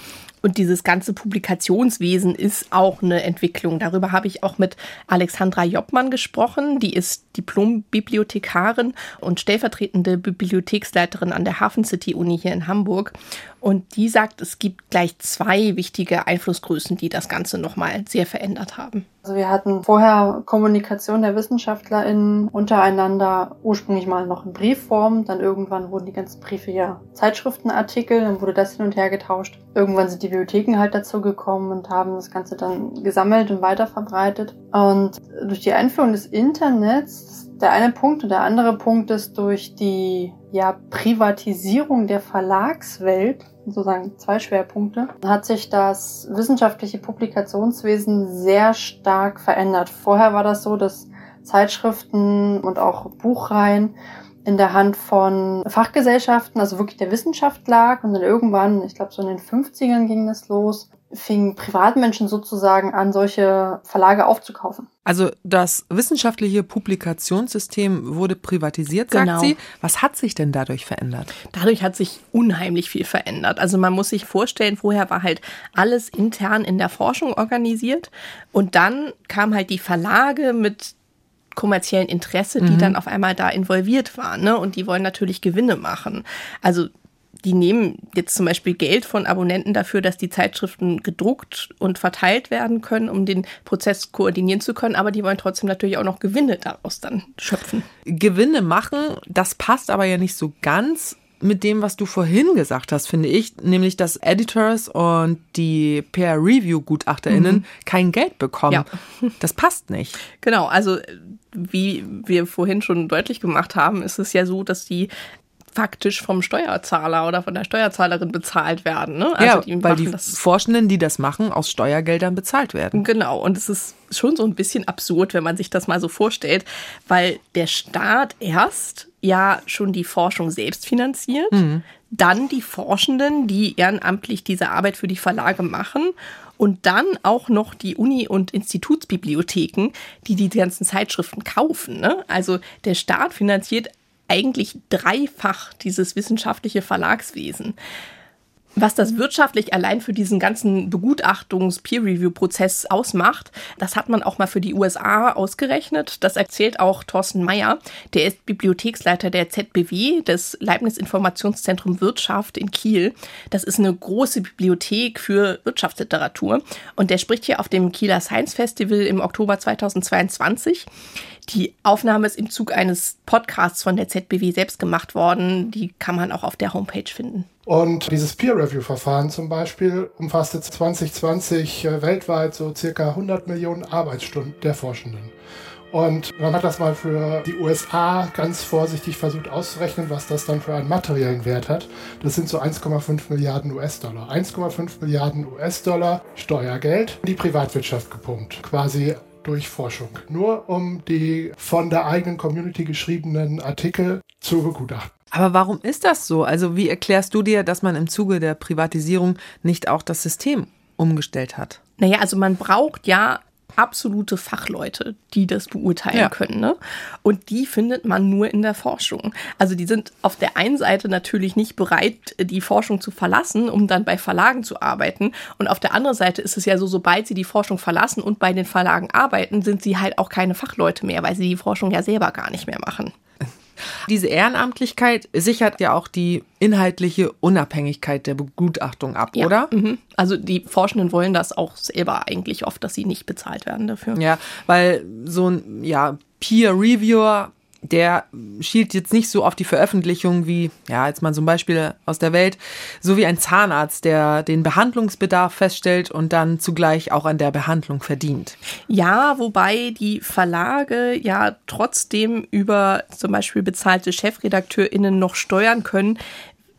Und dieses ganze Publikationswesen ist auch eine Entwicklung. Darüber habe ich auch mit Alexandra Joppmann gesprochen. Die ist Diplom-Bibliothekarin und stellvertretende Bibliotheksleiterin an der Hafen City Uni hier in Hamburg. Und die sagt, es gibt gleich zwei wichtige Einflussgrößen, die das Ganze nochmal sehr verändert haben. Also wir hatten vorher Kommunikation der WissenschaftlerInnen untereinander ursprünglich mal noch in Briefform. Dann irgendwann wurden die ganzen Briefe ja Zeitschriftenartikel, dann wurde das hin und her getauscht. Irgendwann sind die Bibliotheken halt dazu gekommen und haben das Ganze dann gesammelt und weiterverbreitet. Und durch die Einführung des Internets, der eine Punkt und der andere Punkt ist durch die ja, Privatisierung der Verlagswelt, sozusagen zwei Schwerpunkte, hat sich das wissenschaftliche Publikationswesen sehr stark verändert. Vorher war das so, dass Zeitschriften und auch Buchreihen in der Hand von Fachgesellschaften, also wirklich der Wissenschaft lag und dann irgendwann, ich glaube so in den 50ern ging das los, fingen Privatmenschen sozusagen an, solche Verlage aufzukaufen. Also das wissenschaftliche Publikationssystem wurde privatisiert, sagt genau. sie. Was hat sich denn dadurch verändert? Dadurch hat sich unheimlich viel verändert. Also man muss sich vorstellen, vorher war halt alles intern in der Forschung organisiert und dann kam halt die Verlage mit kommerziellen Interesse, die mhm. dann auf einmal da involviert waren. Ne? Und die wollen natürlich Gewinne machen. Also die nehmen jetzt zum Beispiel Geld von Abonnenten dafür, dass die Zeitschriften gedruckt und verteilt werden können, um den Prozess koordinieren zu können, aber die wollen trotzdem natürlich auch noch Gewinne daraus dann schöpfen. Gewinne machen, das passt aber ja nicht so ganz mit dem, was du vorhin gesagt hast, finde ich, nämlich dass Editors und die Peer-Review-GutachterInnen mhm. kein Geld bekommen. Ja. Das passt nicht. Genau, also wie wir vorhin schon deutlich gemacht haben, ist es ja so, dass die faktisch vom Steuerzahler oder von der Steuerzahlerin bezahlt werden. Ne? Also ja, die weil die Forschenden, die das machen, aus Steuergeldern bezahlt werden. Genau, und es ist schon so ein bisschen absurd, wenn man sich das mal so vorstellt, weil der Staat erst ja schon die Forschung selbst finanziert, mhm. dann die Forschenden, die ehrenamtlich diese Arbeit für die Verlage machen und dann auch noch die Uni- und Institutsbibliotheken, die die ganzen Zeitschriften kaufen. Ne? Also der Staat finanziert eigentlich dreifach dieses wissenschaftliche Verlagswesen. Was das wirtschaftlich allein für diesen ganzen Begutachtungs-Peer-Review-Prozess ausmacht, das hat man auch mal für die USA ausgerechnet. Das erzählt auch Thorsten Meyer. Der ist Bibliotheksleiter der ZBW, des Leibniz Informationszentrum Wirtschaft in Kiel. Das ist eine große Bibliothek für Wirtschaftsliteratur. Und der spricht hier auf dem Kieler Science Festival im Oktober 2022. Die Aufnahme ist im Zug eines Podcasts von der ZBW selbst gemacht worden. Die kann man auch auf der Homepage finden. Und dieses Peer-Review-Verfahren zum Beispiel umfasste 2020 äh, weltweit so circa 100 Millionen Arbeitsstunden der Forschenden. Und man hat das mal für die USA ganz vorsichtig versucht auszurechnen, was das dann für einen materiellen Wert hat. Das sind so 1,5 Milliarden US-Dollar. 1,5 Milliarden US-Dollar Steuergeld in die Privatwirtschaft gepumpt. Quasi durch Forschung. Nur um die von der eigenen Community geschriebenen Artikel zu begutachten. Aber warum ist das so? Also wie erklärst du dir, dass man im Zuge der Privatisierung nicht auch das System umgestellt hat? Naja, also man braucht ja absolute Fachleute, die das beurteilen ja. können. Ne? Und die findet man nur in der Forschung. Also die sind auf der einen Seite natürlich nicht bereit, die Forschung zu verlassen, um dann bei Verlagen zu arbeiten. Und auf der anderen Seite ist es ja so, sobald sie die Forschung verlassen und bei den Verlagen arbeiten, sind sie halt auch keine Fachleute mehr, weil sie die Forschung ja selber gar nicht mehr machen. Diese Ehrenamtlichkeit sichert ja auch die inhaltliche Unabhängigkeit der Begutachtung ab, ja. oder? Mhm. Also die Forschenden wollen das auch selber eigentlich oft, dass sie nicht bezahlt werden dafür. Ja, weil so ein ja, Peer-Reviewer der schielt jetzt nicht so auf die Veröffentlichung wie, ja, jetzt mal zum Beispiel aus der Welt, so wie ein Zahnarzt, der den Behandlungsbedarf feststellt und dann zugleich auch an der Behandlung verdient. Ja, wobei die Verlage ja trotzdem über zum Beispiel bezahlte ChefredakteurInnen noch steuern können,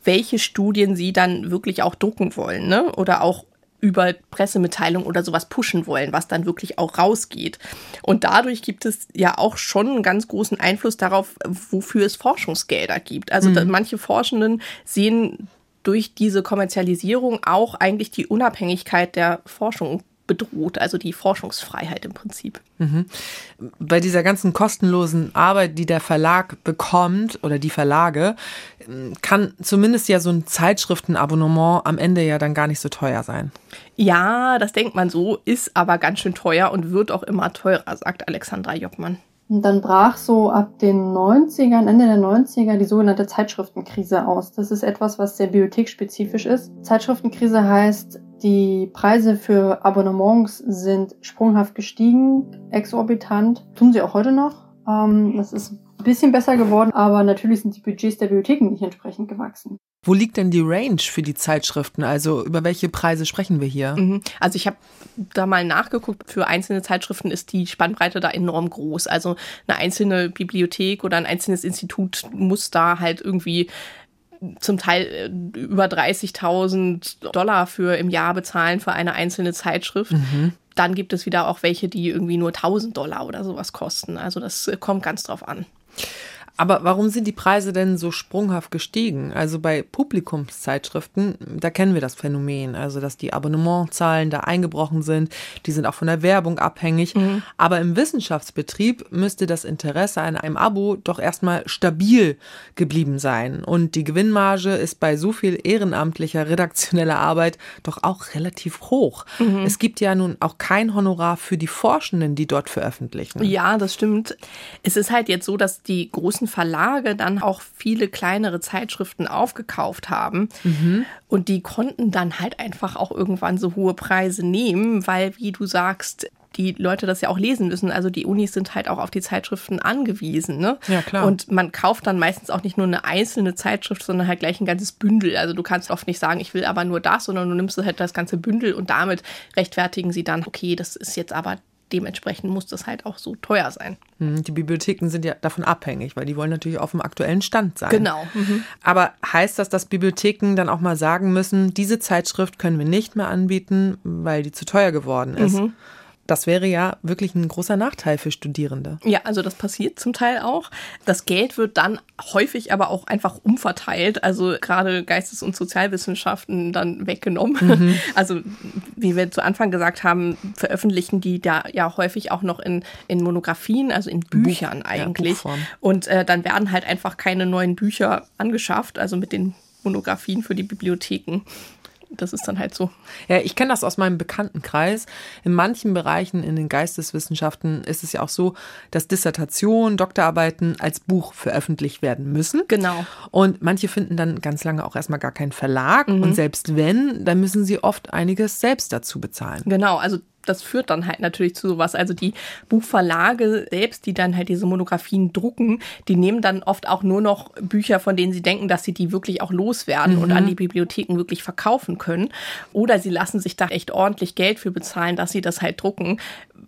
welche Studien sie dann wirklich auch drucken wollen, ne? Oder auch über Pressemitteilungen oder sowas pushen wollen, was dann wirklich auch rausgeht. Und dadurch gibt es ja auch schon einen ganz großen Einfluss darauf, wofür es Forschungsgelder gibt. Also mhm. manche Forschenden sehen durch diese Kommerzialisierung auch eigentlich die Unabhängigkeit der Forschung bedroht, also die Forschungsfreiheit im Prinzip. Mhm. Bei dieser ganzen kostenlosen Arbeit, die der Verlag bekommt oder die Verlage, kann zumindest ja so ein Zeitschriftenabonnement am Ende ja dann gar nicht so teuer sein. Ja, das denkt man so, ist aber ganz schön teuer und wird auch immer teurer, sagt Alexandra Jockmann. Und dann brach so ab den 90ern, Ende der 90er, die sogenannte Zeitschriftenkrise aus. Das ist etwas, was sehr bibliotheksspezifisch ist. Zeitschriftenkrise heißt, die Preise für Abonnements sind sprunghaft gestiegen, exorbitant. Tun sie auch heute noch. Ähm, das ist ein bisschen besser geworden, aber natürlich sind die Budgets der Bibliotheken nicht entsprechend gewachsen. Wo liegt denn die Range für die Zeitschriften? Also über welche Preise sprechen wir hier? Mhm. Also ich habe da mal nachgeguckt. Für einzelne Zeitschriften ist die Spannbreite da enorm groß. Also eine einzelne Bibliothek oder ein einzelnes Institut muss da halt irgendwie zum Teil äh, über 30.000 Dollar für im Jahr bezahlen für eine einzelne Zeitschrift. Mhm. Dann gibt es wieder auch welche, die irgendwie nur 1000 Dollar oder sowas kosten. Also das äh, kommt ganz drauf an. Aber warum sind die Preise denn so sprunghaft gestiegen? Also bei Publikumszeitschriften, da kennen wir das Phänomen, also dass die Abonnementzahlen da eingebrochen sind, die sind auch von der Werbung abhängig. Mhm. Aber im Wissenschaftsbetrieb müsste das Interesse an einem Abo doch erstmal stabil geblieben sein. Und die Gewinnmarge ist bei so viel ehrenamtlicher redaktioneller Arbeit doch auch relativ hoch. Mhm. Es gibt ja nun auch kein Honorar für die Forschenden, die dort veröffentlichen. Ja, das stimmt. Es ist halt jetzt so, dass die großen großen Verlage dann auch viele kleinere Zeitschriften aufgekauft haben. Mhm. Und die konnten dann halt einfach auch irgendwann so hohe Preise nehmen, weil, wie du sagst, die Leute das ja auch lesen müssen. Also die Unis sind halt auch auf die Zeitschriften angewiesen. Ne? Ja, klar. Und man kauft dann meistens auch nicht nur eine einzelne Zeitschrift, sondern halt gleich ein ganzes Bündel. Also du kannst oft nicht sagen, ich will aber nur das, sondern du nimmst halt das ganze Bündel und damit rechtfertigen sie dann, okay, das ist jetzt aber dementsprechend muss das halt auch so teuer sein. Hm, die Bibliotheken sind ja davon abhängig, weil die wollen natürlich auf dem aktuellen Stand sein. Genau. Mhm. Aber heißt das, dass Bibliotheken dann auch mal sagen müssen, diese Zeitschrift können wir nicht mehr anbieten, weil die zu teuer geworden ist? Mhm. Das wäre ja wirklich ein großer Nachteil für Studierende. Ja, also das passiert zum Teil auch. Das Geld wird dann häufig aber auch einfach umverteilt, also gerade Geistes- und Sozialwissenschaften dann weggenommen. Mhm. Also wie wir zu Anfang gesagt haben, veröffentlichen die da ja häufig auch noch in, in Monographien, also in Büchern Buch, eigentlich. Ja, und äh, dann werden halt einfach keine neuen Bücher angeschafft, also mit den Monographien für die Bibliotheken das ist dann halt so. Ja, ich kenne das aus meinem Bekanntenkreis. In manchen Bereichen in den Geisteswissenschaften ist es ja auch so, dass Dissertationen, Doktorarbeiten als Buch veröffentlicht werden müssen. Genau. Und manche finden dann ganz lange auch erstmal gar keinen Verlag. Mhm. Und selbst wenn, dann müssen sie oft einiges selbst dazu bezahlen. Genau, also das führt dann halt natürlich zu sowas. Also die Buchverlage selbst, die dann halt diese Monografien drucken, die nehmen dann oft auch nur noch Bücher, von denen sie denken, dass sie die wirklich auch loswerden mhm. und an die Bibliotheken wirklich verkaufen können. Oder sie lassen sich da echt ordentlich Geld für bezahlen, dass sie das halt drucken.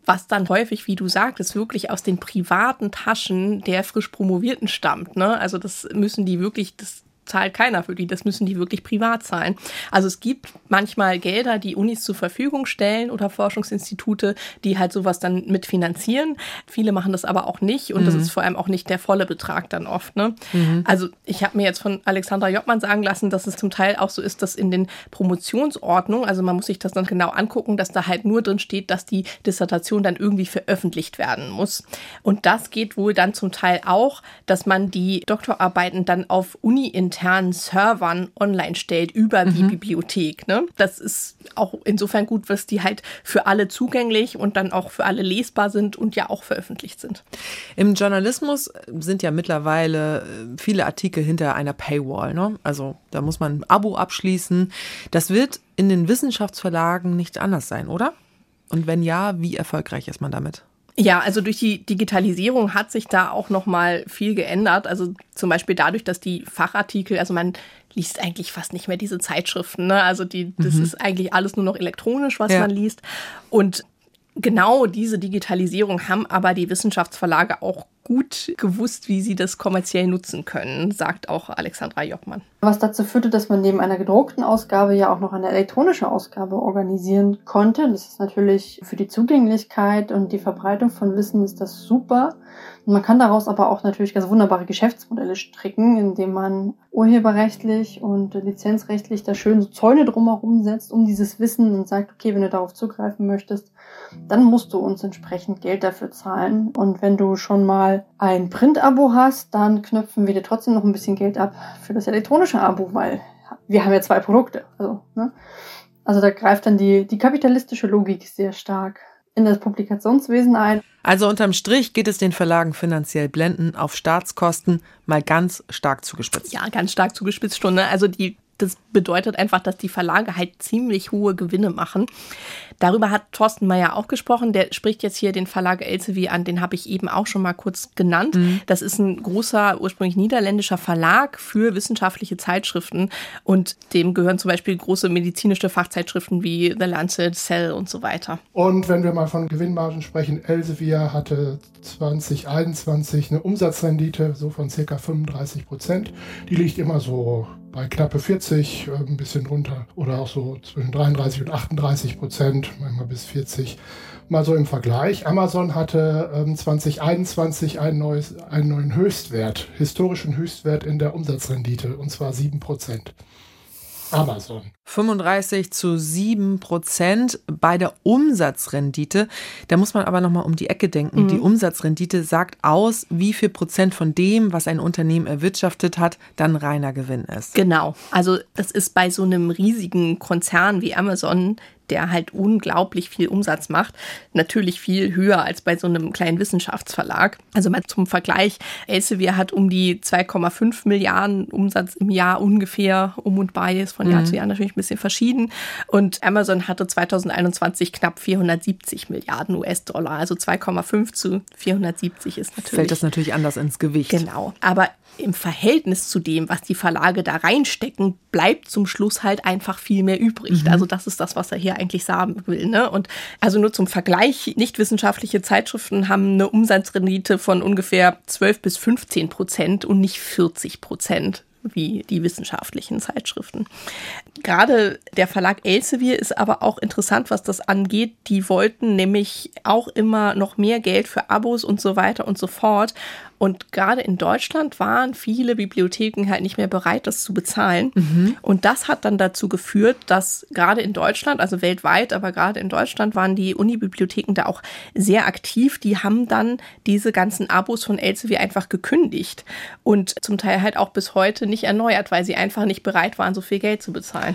Was dann häufig, wie du sagtest, wirklich aus den privaten Taschen der frisch Promovierten stammt. Ne? Also das müssen die wirklich, das zahlt keiner für die, das müssen die wirklich privat zahlen. Also es gibt manchmal Gelder, die Unis zur Verfügung stellen oder Forschungsinstitute, die halt sowas dann mitfinanzieren. Viele machen das aber auch nicht und mhm. das ist vor allem auch nicht der volle Betrag dann oft. Ne? Mhm. Also ich habe mir jetzt von Alexandra Jottmann sagen lassen, dass es zum Teil auch so ist, dass in den Promotionsordnungen, also man muss sich das dann genau angucken, dass da halt nur drin steht, dass die Dissertation dann irgendwie veröffentlicht werden muss. Und das geht wohl dann zum Teil auch, dass man die Doktorarbeiten dann auf Uni-intern internen Servern online stellt über mhm. die Bibliothek. Ne? Das ist auch insofern gut, was die halt für alle zugänglich und dann auch für alle lesbar sind und ja auch veröffentlicht sind. Im Journalismus sind ja mittlerweile äh, viele Artikel hinter einer Paywall. Ne? Also da muss man ein Abo abschließen. Das wird in den Wissenschaftsverlagen nicht anders sein, oder? Und wenn ja, wie erfolgreich ist man damit? Ja, also durch die Digitalisierung hat sich da auch noch mal viel geändert. Also zum Beispiel dadurch, dass die Fachartikel, also man liest eigentlich fast nicht mehr diese Zeitschriften. Ne? Also die, das mhm. ist eigentlich alles nur noch elektronisch, was ja. man liest. Und genau diese Digitalisierung haben aber die Wissenschaftsverlage auch gut gewusst, wie sie das kommerziell nutzen können, sagt auch Alexandra Jockmann. Was dazu führte, dass man neben einer gedruckten Ausgabe ja auch noch eine elektronische Ausgabe organisieren konnte. Das ist natürlich für die Zugänglichkeit und die Verbreitung von Wissen ist das super. Und man kann daraus aber auch natürlich ganz wunderbare Geschäftsmodelle stricken, indem man urheberrechtlich und lizenzrechtlich da schön so Zäune drumherum setzt, um dieses Wissen und sagt, okay, wenn du darauf zugreifen möchtest, dann musst du uns entsprechend Geld dafür zahlen. Und wenn du schon mal ein Print-Abo hast, dann knöpfen wir dir trotzdem noch ein bisschen Geld ab für das elektronische Abo, weil wir haben ja zwei Produkte. Also, ne? also da greift dann die, die kapitalistische Logik sehr stark in das Publikationswesen ein. Also unterm Strich geht es den Verlagen finanziell blenden auf Staatskosten mal ganz stark zugespitzt. Ja, ganz stark zugespitzt schon. Ne? Also die das bedeutet einfach, dass die Verlage halt ziemlich hohe Gewinne machen. Darüber hat Thorsten Meyer auch gesprochen. Der spricht jetzt hier den Verlag Elsevier an, den habe ich eben auch schon mal kurz genannt. Mhm. Das ist ein großer, ursprünglich niederländischer Verlag für wissenschaftliche Zeitschriften und dem gehören zum Beispiel große medizinische Fachzeitschriften wie The Lancet, Cell und so weiter. Und wenn wir mal von Gewinnmargen sprechen, Elsevier hatte 2021 eine Umsatzrendite so von circa 35 Prozent. Die liegt immer so bei knappe 40, äh, ein bisschen drunter oder auch so zwischen 33 und 38 Prozent, manchmal bis 40. Mal so im Vergleich. Amazon hatte 2021 ähm, ein neues, einen neuen Höchstwert, historischen Höchstwert in der Umsatzrendite, und zwar 7 Prozent. Amazon. 35 zu 7 Prozent bei der Umsatzrendite. Da muss man aber nochmal um die Ecke denken. Mhm. Die Umsatzrendite sagt aus, wie viel Prozent von dem, was ein Unternehmen erwirtschaftet hat, dann reiner Gewinn ist. Genau. Also das ist bei so einem riesigen Konzern wie Amazon der halt unglaublich viel Umsatz macht, natürlich viel höher als bei so einem kleinen Wissenschaftsverlag. Also mal zum Vergleich, Elsevier hat um die 2,5 Milliarden Umsatz im Jahr ungefähr um und bei, ist von Jahr mhm. zu Jahr natürlich ein bisschen verschieden. Und Amazon hatte 2021 knapp 470 Milliarden US-Dollar, also 2,5 zu 470 ist natürlich. Fällt das natürlich anders ins Gewicht. Genau. Aber im Verhältnis zu dem, was die Verlage da reinstecken, bleibt zum Schluss halt einfach viel mehr übrig. Mhm. Also das ist das, was er hier eigentlich sagen will. Ne? Und also nur zum Vergleich, nicht wissenschaftliche Zeitschriften haben eine Umsatzrendite von ungefähr 12 bis 15 Prozent und nicht 40 Prozent wie die wissenschaftlichen Zeitschriften. Gerade der Verlag Elsevier ist aber auch interessant, was das angeht. Die wollten nämlich auch immer noch mehr Geld für Abos und so weiter und so fort. Und gerade in Deutschland waren viele Bibliotheken halt nicht mehr bereit, das zu bezahlen. Mhm. Und das hat dann dazu geführt, dass gerade in Deutschland, also weltweit, aber gerade in Deutschland waren die Unibibliotheken da auch sehr aktiv. Die haben dann diese ganzen Abos von Elsevier einfach gekündigt und zum Teil halt auch bis heute nicht erneuert, weil sie einfach nicht bereit waren, so viel Geld zu bezahlen.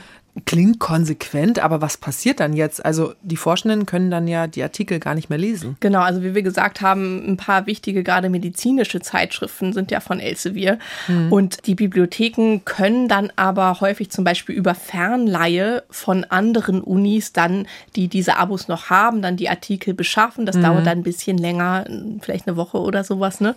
Klingt konsequent, aber was passiert dann jetzt? Also die Forschenden können dann ja die Artikel gar nicht mehr lesen. Genau, also wie wir gesagt haben, ein paar wichtige, gerade medizinische Zeitschriften sind ja von Elsevier. Mhm. Und die Bibliotheken können dann aber häufig zum Beispiel über Fernleihe von anderen Unis dann, die diese Abos noch haben, dann die Artikel beschaffen. Das mhm. dauert dann ein bisschen länger, vielleicht eine Woche oder sowas. Ne?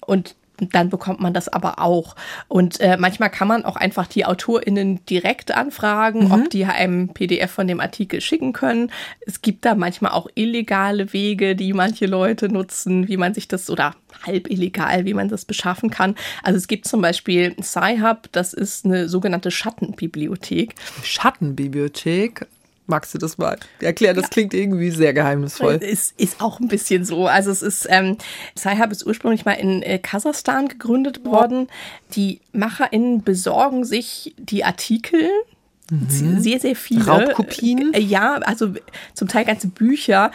Und dann bekommt man das aber auch. Und äh, manchmal kann man auch einfach die AutorInnen direkt anfragen, mhm. ob die einem PDF von dem Artikel schicken können. Es gibt da manchmal auch illegale Wege, die manche Leute nutzen, wie man sich das oder halb illegal, wie man das beschaffen kann. Also es gibt zum Beispiel Sci-Hub, das ist eine sogenannte Schattenbibliothek. Schattenbibliothek? Magst du das mal erklären? Das ja. klingt irgendwie sehr geheimnisvoll. Es ist auch ein bisschen so. Also es ist, ähm, Sci-Hub ist ursprünglich mal in äh, Kasachstan gegründet worden. Die MacherInnen besorgen sich die Artikel, mhm. sehr, sehr viele. Raubkopien? Äh, ja, also zum Teil ganze Bücher.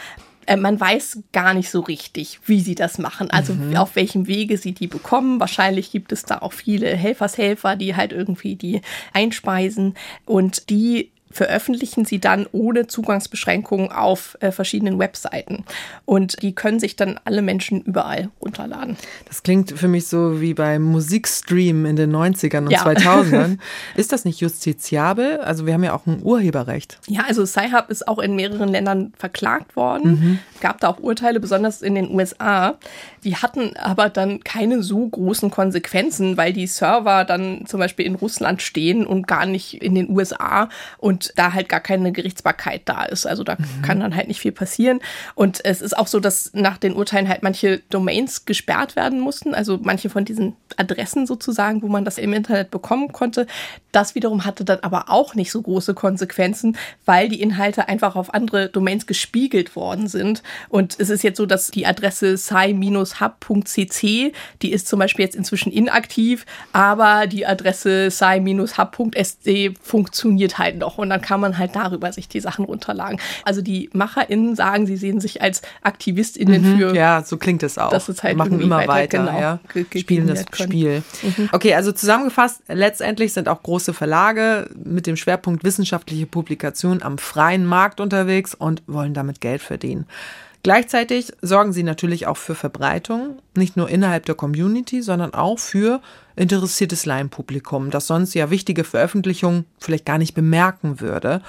Äh, man weiß gar nicht so richtig, wie sie das machen, also mhm. auf welchem Wege sie die bekommen. Wahrscheinlich gibt es da auch viele Helfershelfer, die halt irgendwie die einspeisen und die veröffentlichen sie dann ohne Zugangsbeschränkungen auf äh, verschiedenen Webseiten. Und die können sich dann alle Menschen überall runterladen. Das klingt für mich so wie beim Musikstream in den 90ern und ja. 2000ern. Ist das nicht justiziabel? Also wir haben ja auch ein Urheberrecht. Ja, also Sci-Hub ist auch in mehreren Ländern verklagt worden. Mhm. Gab da auch Urteile, besonders in den USA. Die hatten aber dann keine so großen Konsequenzen, weil die Server dann zum Beispiel in Russland stehen und gar nicht in den USA. Und und da halt gar keine Gerichtsbarkeit da ist. Also da mhm. kann dann halt nicht viel passieren. Und es ist auch so, dass nach den Urteilen halt manche Domains gesperrt werden mussten, also manche von diesen Adressen sozusagen, wo man das im Internet bekommen konnte. Das wiederum hatte dann aber auch nicht so große Konsequenzen, weil die Inhalte einfach auf andere Domains gespiegelt worden sind. Und es ist jetzt so, dass die Adresse sci-hub.cc, die ist zum Beispiel jetzt inzwischen inaktiv, aber die Adresse sci-hub.sd funktioniert halt noch. Und dann kann man halt darüber sich die Sachen runterladen. Also die MacherInnen sagen, sie sehen sich als AktivistInnen mhm, für. Ja, so klingt es auch. Das ist halt machen immer weiter, genau, ja. Spielen das Spiel. Mhm. Okay, also zusammengefasst, letztendlich sind auch große Verlage mit dem Schwerpunkt wissenschaftliche Publikation am freien Markt unterwegs und wollen damit Geld verdienen. Gleichzeitig sorgen sie natürlich auch für Verbreitung, nicht nur innerhalb der Community, sondern auch für interessiertes Laienpublikum, das sonst ja wichtige Veröffentlichungen vielleicht gar nicht bemerken würde.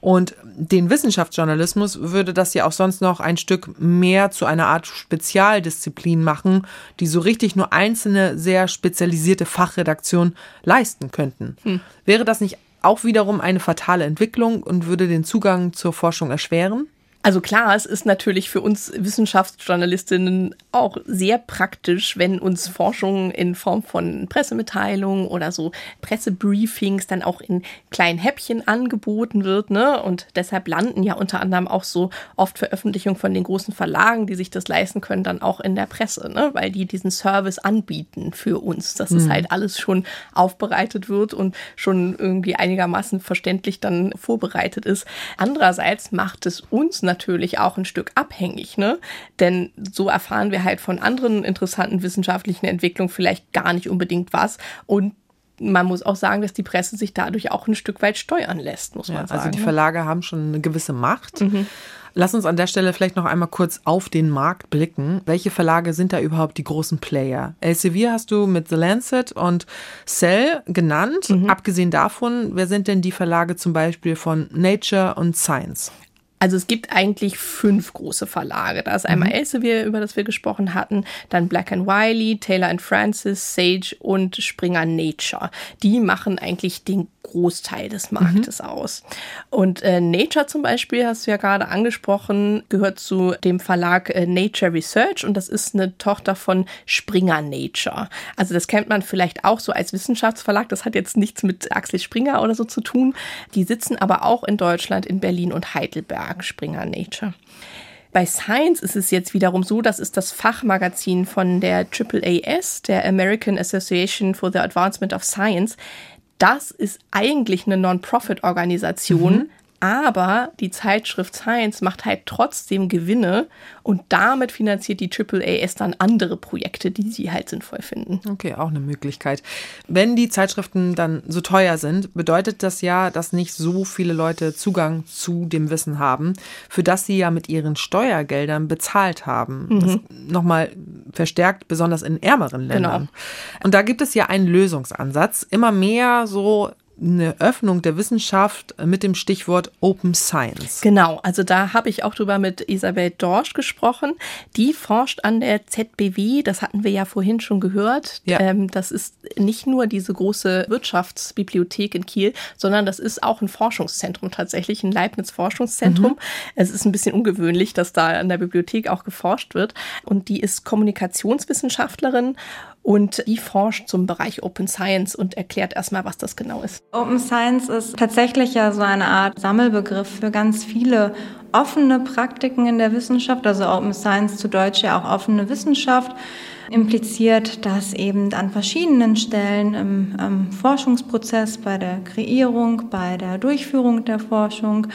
Und den Wissenschaftsjournalismus würde das ja auch sonst noch ein Stück mehr zu einer Art Spezialdisziplin machen, die so richtig nur einzelne sehr spezialisierte Fachredaktionen leisten könnten. Hm. Wäre das nicht auch wiederum eine fatale Entwicklung und würde den Zugang zur Forschung erschweren? Also klar, es ist natürlich für uns Wissenschaftsjournalistinnen auch sehr praktisch, wenn uns Forschung in Form von Pressemitteilungen oder so Pressebriefings dann auch in kleinen Häppchen angeboten wird. Ne? Und deshalb landen ja unter anderem auch so oft Veröffentlichungen von den großen Verlagen, die sich das leisten können, dann auch in der Presse, ne? weil die diesen Service anbieten für uns, dass mhm. es halt alles schon aufbereitet wird und schon irgendwie einigermaßen verständlich dann vorbereitet ist. Andererseits macht es uns natürlich auch ein Stück abhängig, ne? Denn so erfahren wir halt von anderen interessanten wissenschaftlichen Entwicklungen vielleicht gar nicht unbedingt was und man muss auch sagen, dass die Presse sich dadurch auch ein Stück weit steuern lässt, muss man ja, sagen. Also die ne? Verlage haben schon eine gewisse Macht. Mhm. Lass uns an der Stelle vielleicht noch einmal kurz auf den Markt blicken. Welche Verlage sind da überhaupt die großen Player? Elsevier hast du mit The Lancet und Cell genannt. Mhm. Abgesehen davon, wer sind denn die Verlage zum Beispiel von Nature und Science? Also es gibt eigentlich fünf große Verlage. Da ist einmal mhm. Elsevier, über das wir gesprochen hatten, dann Black and Wiley, Taylor and Francis, Sage und Springer Nature. Die machen eigentlich den Großteil des Marktes mhm. aus. Und äh, Nature zum Beispiel, hast du ja gerade angesprochen, gehört zu dem Verlag äh, Nature Research und das ist eine Tochter von Springer Nature. Also das kennt man vielleicht auch so als Wissenschaftsverlag. Das hat jetzt nichts mit Axel Springer oder so zu tun. Die sitzen aber auch in Deutschland, in Berlin und Heidelberg, Springer Nature. Bei Science ist es jetzt wiederum so, das ist das Fachmagazin von der AAAS, der American Association for the Advancement of Science. Das ist eigentlich eine Non-Profit-Organisation, mhm. Aber die Zeitschrift Science macht halt trotzdem Gewinne und damit finanziert die AAAS dann andere Projekte, die sie halt sinnvoll finden. Okay, auch eine Möglichkeit. Wenn die Zeitschriften dann so teuer sind, bedeutet das ja, dass nicht so viele Leute Zugang zu dem Wissen haben, für das sie ja mit ihren Steuergeldern bezahlt haben. Mhm. Nochmal verstärkt, besonders in ärmeren Ländern. Genau. Und da gibt es ja einen Lösungsansatz. Immer mehr so eine Öffnung der Wissenschaft mit dem Stichwort Open Science. Genau, also da habe ich auch drüber mit Isabel Dorsch gesprochen. Die forscht an der ZBW, das hatten wir ja vorhin schon gehört. Ja. Ähm, das ist nicht nur diese große Wirtschaftsbibliothek in Kiel, sondern das ist auch ein Forschungszentrum tatsächlich, ein Leibniz-Forschungszentrum. Mhm. Es ist ein bisschen ungewöhnlich, dass da an der Bibliothek auch geforscht wird. Und die ist Kommunikationswissenschaftlerin und die forscht zum Bereich Open Science und erklärt erstmal, was das genau ist. Open Science ist tatsächlich ja so eine Art Sammelbegriff für ganz viele offene Praktiken in der Wissenschaft, also Open Science zu Deutsch ja auch offene Wissenschaft impliziert, dass eben an verschiedenen Stellen im, im Forschungsprozess, bei der Kreierung, bei der Durchführung der Forschung,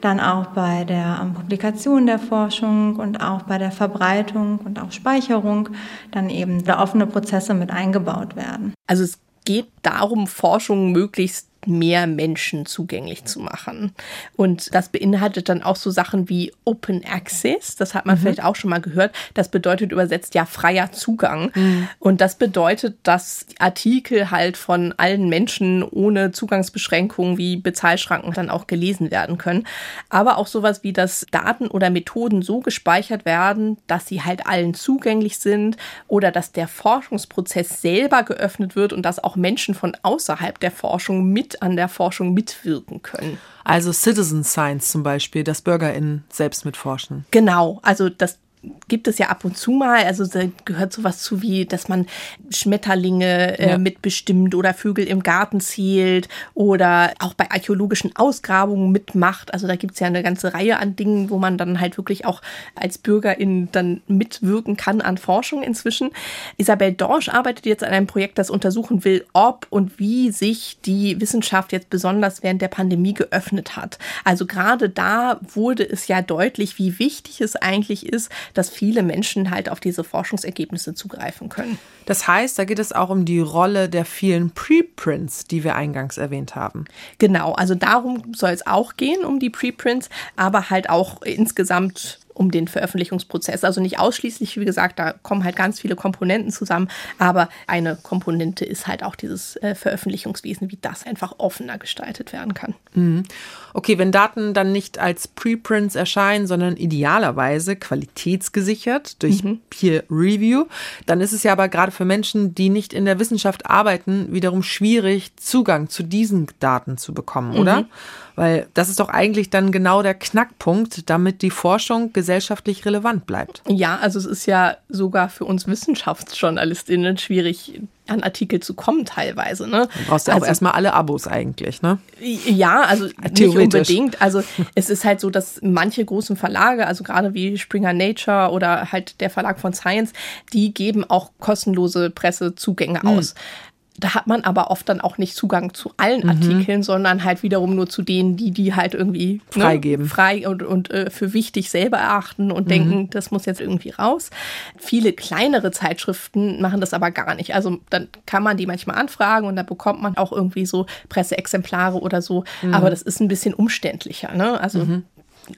dann auch bei der um, Publikation der Forschung und auch bei der Verbreitung und auch Speicherung dann eben offene Prozesse mit eingebaut werden. Also es geht darum, Forschung möglichst mehr Menschen zugänglich zu machen. Und das beinhaltet dann auch so Sachen wie Open Access. Das hat man mhm. vielleicht auch schon mal gehört. Das bedeutet übersetzt ja freier Zugang. Mhm. Und das bedeutet, dass Artikel halt von allen Menschen ohne Zugangsbeschränkungen wie Bezahlschranken dann auch gelesen werden können. Aber auch sowas wie, dass Daten oder Methoden so gespeichert werden, dass sie halt allen zugänglich sind oder dass der Forschungsprozess selber geöffnet wird und dass auch Menschen von außerhalb der Forschung mit an der Forschung mitwirken können. Also Citizen Science zum Beispiel, dass BürgerInnen selbst mitforschen. Genau, also das gibt es ja ab und zu mal, also da gehört sowas zu wie, dass man Schmetterlinge äh, ja. mitbestimmt oder Vögel im Garten zählt oder auch bei archäologischen Ausgrabungen mitmacht. Also da gibt es ja eine ganze Reihe an Dingen, wo man dann halt wirklich auch als Bürgerin dann mitwirken kann an Forschung inzwischen. Isabel Dorsch arbeitet jetzt an einem Projekt, das untersuchen will, ob und wie sich die Wissenschaft jetzt besonders während der Pandemie geöffnet hat. Also gerade da wurde es ja deutlich, wie wichtig es eigentlich ist, dass viele Menschen halt auf diese Forschungsergebnisse zugreifen können. Das heißt, da geht es auch um die Rolle der vielen Preprints, die wir eingangs erwähnt haben. Genau, also darum soll es auch gehen, um die Preprints, aber halt auch insgesamt um den Veröffentlichungsprozess. Also nicht ausschließlich, wie gesagt, da kommen halt ganz viele Komponenten zusammen, aber eine Komponente ist halt auch dieses äh, Veröffentlichungswesen, wie das einfach offener gestaltet werden kann. Mhm. Okay, wenn Daten dann nicht als Preprints erscheinen, sondern idealerweise qualitätsgesichert durch mhm. Peer Review, dann ist es ja aber gerade für Menschen, die nicht in der Wissenschaft arbeiten, wiederum schwierig, Zugang zu diesen Daten zu bekommen, oder? Weil das ist doch eigentlich dann genau der Knackpunkt, damit die Forschung gesellschaftlich relevant bleibt. Ja, also es ist ja sogar für uns Wissenschaftsjournalistinnen schwierig, an Artikel zu kommen teilweise. Ne? Du brauchst ja also, auch erstmal alle Abos eigentlich, ne? Ja, also nicht unbedingt. Also es ist halt so, dass manche großen Verlage, also gerade wie Springer Nature oder halt der Verlag von Science, die geben auch kostenlose Pressezugänge mhm. aus. Da hat man aber oft dann auch nicht Zugang zu allen mhm. Artikeln, sondern halt wiederum nur zu denen, die die halt irgendwie ne, freigeben, ne, frei und, und äh, für wichtig selber erachten und mhm. denken, das muss jetzt irgendwie raus. Viele kleinere Zeitschriften machen das aber gar nicht. Also dann kann man die manchmal anfragen und dann bekommt man auch irgendwie so Presseexemplare oder so. Mhm. Aber das ist ein bisschen umständlicher. Ne? Also mhm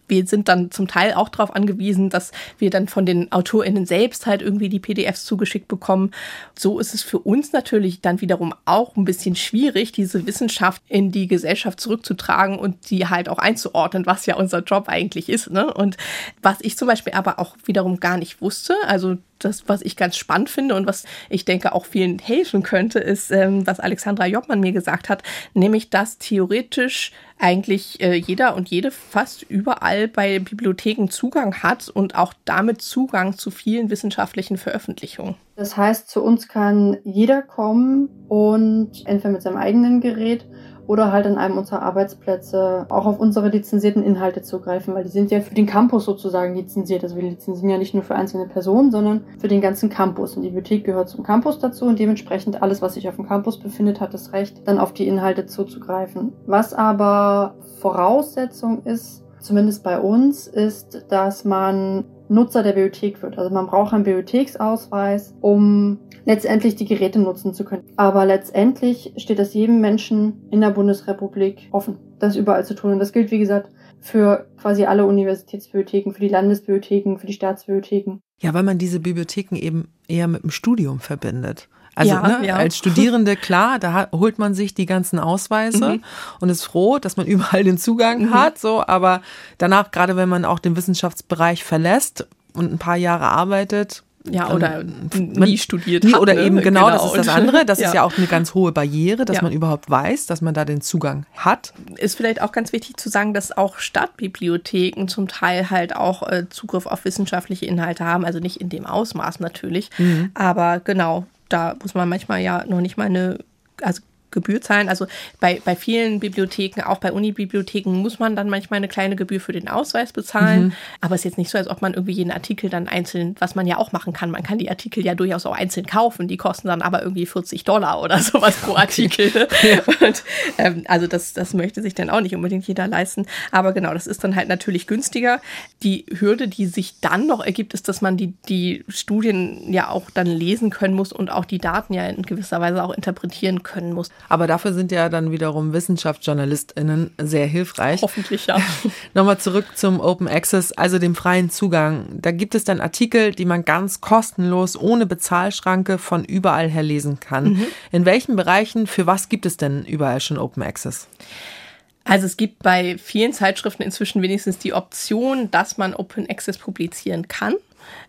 wir sind dann zum Teil auch darauf angewiesen, dass wir dann von den AutorInnen selbst halt irgendwie die PDFs zugeschickt bekommen. So ist es für uns natürlich dann wiederum auch ein bisschen schwierig, diese Wissenschaft in die Gesellschaft zurückzutragen und die halt auch einzuordnen, was ja unser Job eigentlich ist. Ne? Und was ich zum Beispiel aber auch wiederum gar nicht wusste, also das, was ich ganz spannend finde und was ich denke auch vielen helfen könnte, ist, ähm, was Alexandra Jobbmann mir gesagt hat, nämlich, dass theoretisch eigentlich äh, jeder und jede fast überall bei Bibliotheken Zugang hat und auch damit Zugang zu vielen wissenschaftlichen Veröffentlichungen. Das heißt, zu uns kann jeder kommen und entweder mit seinem eigenen Gerät oder halt an einem unserer Arbeitsplätze auch auf unsere lizenzierten Inhalte zugreifen, weil die sind ja für den Campus sozusagen lizenziert. Also wir lizenzieren ja nicht nur für einzelne Personen, sondern für den ganzen Campus. Und die Bibliothek gehört zum Campus dazu und dementsprechend alles, was sich auf dem Campus befindet, hat das Recht, dann auf die Inhalte zuzugreifen. Was aber Voraussetzung ist, zumindest bei uns, ist, dass man Nutzer der Bibliothek wird. Also man braucht einen Bibliotheksausweis, um letztendlich die Geräte nutzen zu können. Aber letztendlich steht es jedem Menschen in der Bundesrepublik offen, das überall zu tun. Und das gilt, wie gesagt, für quasi alle Universitätsbibliotheken, für die Landesbibliotheken, für die Staatsbibliotheken. Ja, weil man diese Bibliotheken eben eher mit dem Studium verbindet. Also ja, ne, ja. als Studierende, klar, da holt man sich die ganzen Ausweise mhm. und ist froh, dass man überall den Zugang mhm. hat. So, aber danach, gerade wenn man auch den Wissenschaftsbereich verlässt und ein paar Jahre arbeitet, ja, oder nie studiert nie, hat. Oder ne? eben genau, genau, das ist das andere. Das ja. ist ja auch eine ganz hohe Barriere, dass ja. man überhaupt weiß, dass man da den Zugang hat. Ist vielleicht auch ganz wichtig zu sagen, dass auch Stadtbibliotheken zum Teil halt auch äh, Zugriff auf wissenschaftliche Inhalte haben. Also nicht in dem Ausmaß natürlich. Mhm. Aber genau, da muss man manchmal ja noch nicht mal eine, also Gebühr zahlen. Also bei, bei vielen Bibliotheken, auch bei Unibibliotheken, muss man dann manchmal eine kleine Gebühr für den Ausweis bezahlen. Mhm. Aber es ist jetzt nicht so, als ob man irgendwie jeden Artikel dann einzeln, was man ja auch machen kann. Man kann die Artikel ja durchaus auch einzeln kaufen. Die kosten dann aber irgendwie 40 Dollar oder sowas pro Artikel. Ja. Und, ähm, also das, das möchte sich dann auch nicht unbedingt jeder leisten. Aber genau, das ist dann halt natürlich günstiger. Die Hürde, die sich dann noch ergibt, ist, dass man die, die Studien ja auch dann lesen können muss und auch die Daten ja in gewisser Weise auch interpretieren können muss. Aber dafür sind ja dann wiederum WissenschaftsjournalistInnen sehr hilfreich. Hoffentlich, ja. Nochmal zurück zum Open Access, also dem freien Zugang. Da gibt es dann Artikel, die man ganz kostenlos, ohne Bezahlschranke von überall her lesen kann. Mhm. In welchen Bereichen, für was gibt es denn überall schon Open Access? Also es gibt bei vielen Zeitschriften inzwischen wenigstens die Option, dass man Open Access publizieren kann.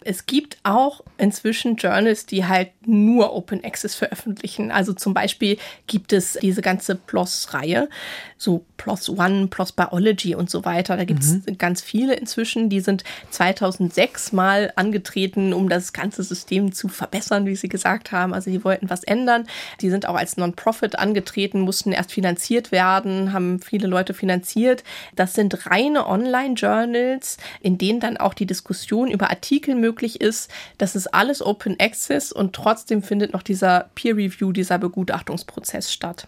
Es gibt auch inzwischen Journals, die halt nur Open Access veröffentlichen. Also zum Beispiel gibt es diese ganze PLOS-Reihe, so PLOS One, PLOS Biology und so weiter. Da gibt es mhm. ganz viele inzwischen. Die sind 2006 mal angetreten, um das ganze System zu verbessern, wie sie gesagt haben. Also die wollten was ändern. Die sind auch als Non-Profit angetreten, mussten erst finanziert werden, haben viele Leute finanziert. Das sind reine Online-Journals, in denen dann auch die Diskussion über Artikel möglich ist. Das ist alles Open Access und trotzdem findet noch dieser Peer Review, dieser Begutachtungsprozess statt.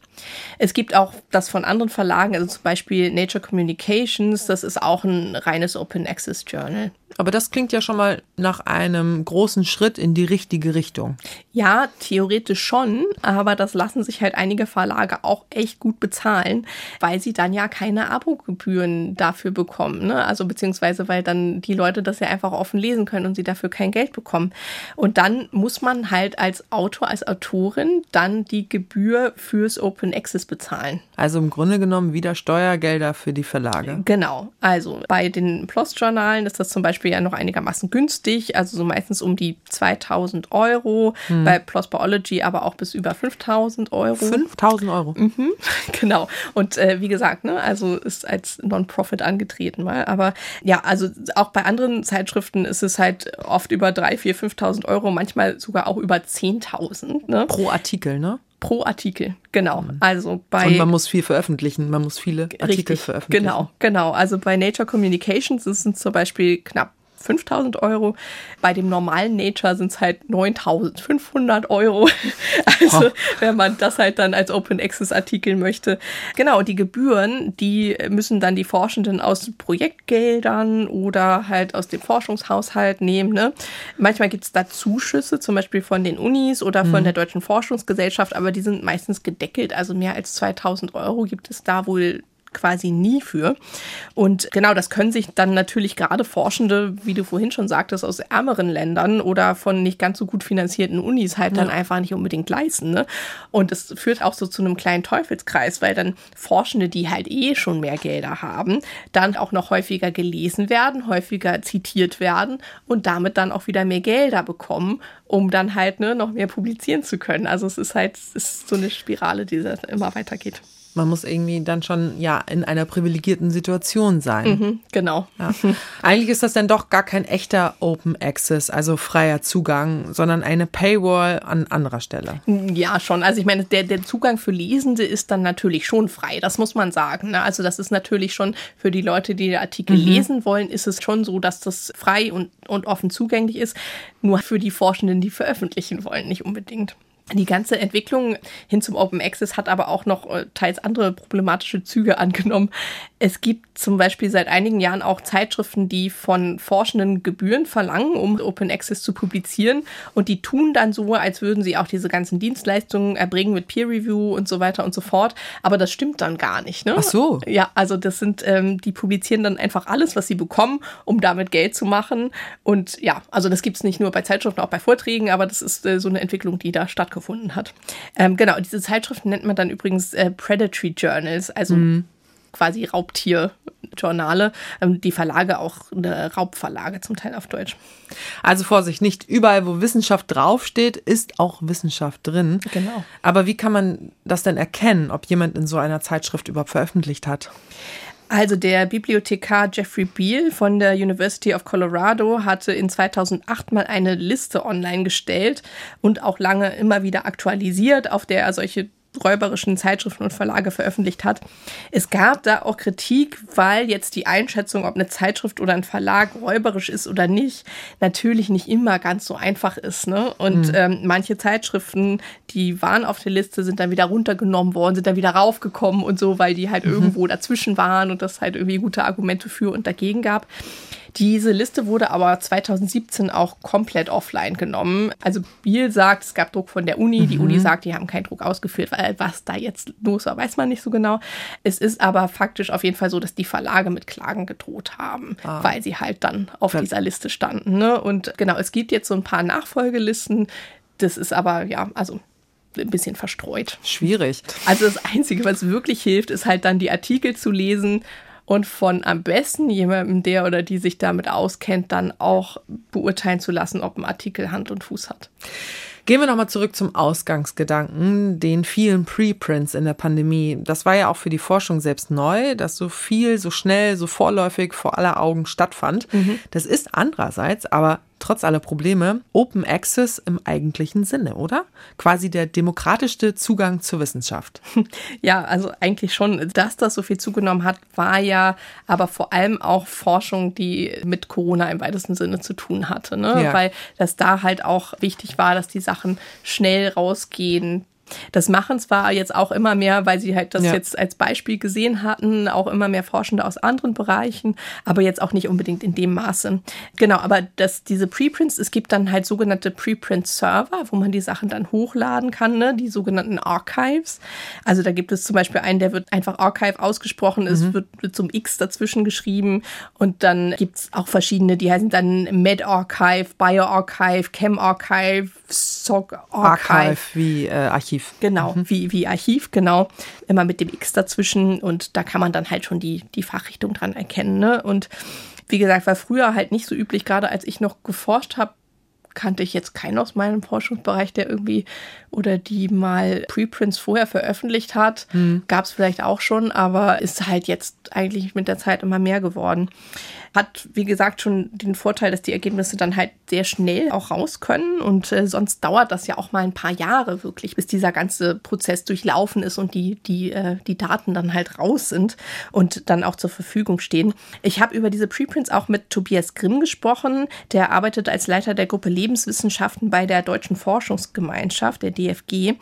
Es gibt auch das von anderen Verlagen, also zum Beispiel Nature Communications, das ist auch ein reines Open Access Journal. Aber das klingt ja schon mal nach einem großen Schritt in die richtige Richtung. Ja, theoretisch schon, aber das lassen sich halt einige Verlage auch echt gut bezahlen, weil sie dann ja keine Abogebühren dafür bekommen. Ne? Also beziehungsweise, weil dann die Leute das ja einfach offen lesen können und sie dafür kein Geld bekommen. Und dann muss man halt als Autor, als Autorin dann die Gebühr fürs Open Access bezahlen. Also im Grunde genommen wieder Steuergelder für die Verlage. Genau. Also bei den PLOS-Journalen ist das zum Beispiel ja noch einigermaßen günstig, also so meistens um die 2000 Euro, hm. bei PLOS Biology aber auch bis über 5000 Euro. 5000 Euro? Mhm, genau. Und äh, wie gesagt, ne, also ist als Non-Profit angetreten mal. Aber ja, also auch bei anderen Zeitschriften ist es halt oft über 3, 4, 5000 Euro, manchmal sogar auch über 10.000. Ne? Pro Artikel, ne? Pro Artikel, genau. Mhm. Also bei und man muss viel veröffentlichen, man muss viele Artikel richtig, veröffentlichen. Genau, genau. Also bei Nature Communications sind es zum Beispiel knapp 5000 Euro. Bei dem normalen Nature sind es halt 9500 Euro. Also, oh. wenn man das halt dann als Open Access Artikel möchte. Genau, die Gebühren, die müssen dann die Forschenden aus Projektgeldern oder halt aus dem Forschungshaushalt nehmen. Ne? Manchmal gibt es da Zuschüsse, zum Beispiel von den Unis oder von mhm. der Deutschen Forschungsgesellschaft, aber die sind meistens gedeckelt. Also mehr als 2000 Euro gibt es da wohl quasi nie für. Und genau, das können sich dann natürlich gerade Forschende, wie du vorhin schon sagtest, aus ärmeren Ländern oder von nicht ganz so gut finanzierten Unis halt ja. dann einfach nicht unbedingt leisten. Ne? Und es führt auch so zu einem kleinen Teufelskreis, weil dann Forschende, die halt eh schon mehr Gelder haben, dann auch noch häufiger gelesen werden, häufiger zitiert werden und damit dann auch wieder mehr Gelder bekommen, um dann halt ne, noch mehr publizieren zu können. Also es ist halt es ist so eine Spirale, die immer weitergeht. Man muss irgendwie dann schon ja in einer privilegierten Situation sein. Mhm, genau. Ja. Eigentlich ist das dann doch gar kein echter Open Access, also freier Zugang, sondern eine Paywall an anderer Stelle. Ja, schon. Also ich meine, der, der Zugang für Lesende ist dann natürlich schon frei. Das muss man sagen. Ne? Also das ist natürlich schon für die Leute, die den Artikel mhm. lesen wollen, ist es schon so, dass das frei und, und offen zugänglich ist. Nur für die Forschenden, die veröffentlichen wollen, nicht unbedingt. Die ganze Entwicklung hin zum Open Access hat aber auch noch äh, teils andere problematische Züge angenommen. Es gibt zum Beispiel seit einigen Jahren auch Zeitschriften, die von Forschenden Gebühren verlangen, um Open Access zu publizieren. Und die tun dann so, als würden sie auch diese ganzen Dienstleistungen erbringen mit Peer Review und so weiter und so fort. Aber das stimmt dann gar nicht. Ne? Ach so. Ja, also das sind, ähm, die publizieren dann einfach alles, was sie bekommen, um damit Geld zu machen. Und ja, also das gibt es nicht nur bei Zeitschriften, auch bei Vorträgen, aber das ist äh, so eine Entwicklung, die da stattgefunden hat. Ähm, genau, diese Zeitschriften nennt man dann übrigens äh, Predatory Journals, also mhm quasi Raubtierjournale. Ähm, die Verlage auch Raubverlage zum Teil auf Deutsch. Also Vorsicht, nicht überall, wo Wissenschaft draufsteht, ist auch Wissenschaft drin. Genau. Aber wie kann man das denn erkennen, ob jemand in so einer Zeitschrift überhaupt veröffentlicht hat? Also der Bibliothekar Jeffrey Beal von der University of Colorado hatte in 2008 mal eine Liste online gestellt und auch lange immer wieder aktualisiert, auf der er solche räuberischen Zeitschriften und Verlage veröffentlicht hat. Es gab da auch Kritik, weil jetzt die Einschätzung, ob eine Zeitschrift oder ein Verlag räuberisch ist oder nicht, natürlich nicht immer ganz so einfach ist. Ne? Und mhm. ähm, manche Zeitschriften, die waren auf der Liste, sind dann wieder runtergenommen worden, sind dann wieder raufgekommen und so, weil die halt mhm. irgendwo dazwischen waren und das halt irgendwie gute Argumente für und dagegen gab. Diese Liste wurde aber 2017 auch komplett offline genommen. Also Biel sagt, es gab Druck von der Uni. Mhm. Die Uni sagt, die haben keinen Druck ausgeführt, weil was da jetzt los war, weiß man nicht so genau. Es ist aber faktisch auf jeden Fall so, dass die Verlage mit Klagen gedroht haben, ah. weil sie halt dann auf ja. dieser Liste standen. Ne? Und genau, es gibt jetzt so ein paar Nachfolgelisten. Das ist aber, ja, also ein bisschen verstreut. Schwierig. Also das Einzige, was wirklich hilft, ist halt dann die Artikel zu lesen und von am besten jemandem, der oder die sich damit auskennt, dann auch beurteilen zu lassen, ob ein Artikel Hand und Fuß hat. Gehen wir nochmal zurück zum Ausgangsgedanken, den vielen Preprints in der Pandemie. Das war ja auch für die Forschung selbst neu, dass so viel, so schnell, so vorläufig vor aller Augen stattfand. Mhm. Das ist andererseits aber trotz aller Probleme Open Access im eigentlichen Sinne, oder? Quasi der demokratischste Zugang zur Wissenschaft. Ja, also eigentlich schon. Dass das so viel zugenommen hat, war ja aber vor allem auch Forschung, die mit Corona im weitesten Sinne zu tun hatte. Ne? Ja. Weil das da halt auch wichtig war, dass die Sachen schnell rausgehen, das machen zwar jetzt auch immer mehr, weil sie halt das ja. jetzt als Beispiel gesehen hatten, auch immer mehr Forschende aus anderen Bereichen, aber jetzt auch nicht unbedingt in dem Maße. Genau, aber dass diese Preprints, es gibt dann halt sogenannte Preprint-Server, wo man die Sachen dann hochladen kann, ne? die sogenannten Archives. Also da gibt es zum Beispiel einen, der wird einfach Archive ausgesprochen, es mhm. wird mit so einem X dazwischen geschrieben und dann gibt es auch verschiedene, die heißen dann Med-Archive, Bio-Archive, Chem-Archive, SOG-Archive. Archive wie äh, Archiv. Archiv. Genau, mhm. wie, wie Archiv, genau. Immer mit dem X dazwischen und da kann man dann halt schon die, die Fachrichtung dran erkennen. Ne? Und wie gesagt, war früher halt nicht so üblich, gerade als ich noch geforscht habe, kannte ich jetzt keinen aus meinem Forschungsbereich, der irgendwie oder die mal Preprints vorher veröffentlicht hat. Mhm. Gab es vielleicht auch schon, aber ist halt jetzt eigentlich mit der Zeit immer mehr geworden hat, wie gesagt, schon den Vorteil, dass die Ergebnisse dann halt sehr schnell auch raus können. Und äh, sonst dauert das ja auch mal ein paar Jahre wirklich, bis dieser ganze Prozess durchlaufen ist und die, die, äh, die Daten dann halt raus sind und dann auch zur Verfügung stehen. Ich habe über diese Preprints auch mit Tobias Grimm gesprochen. Der arbeitet als Leiter der Gruppe Lebenswissenschaften bei der Deutschen Forschungsgemeinschaft, der DFG.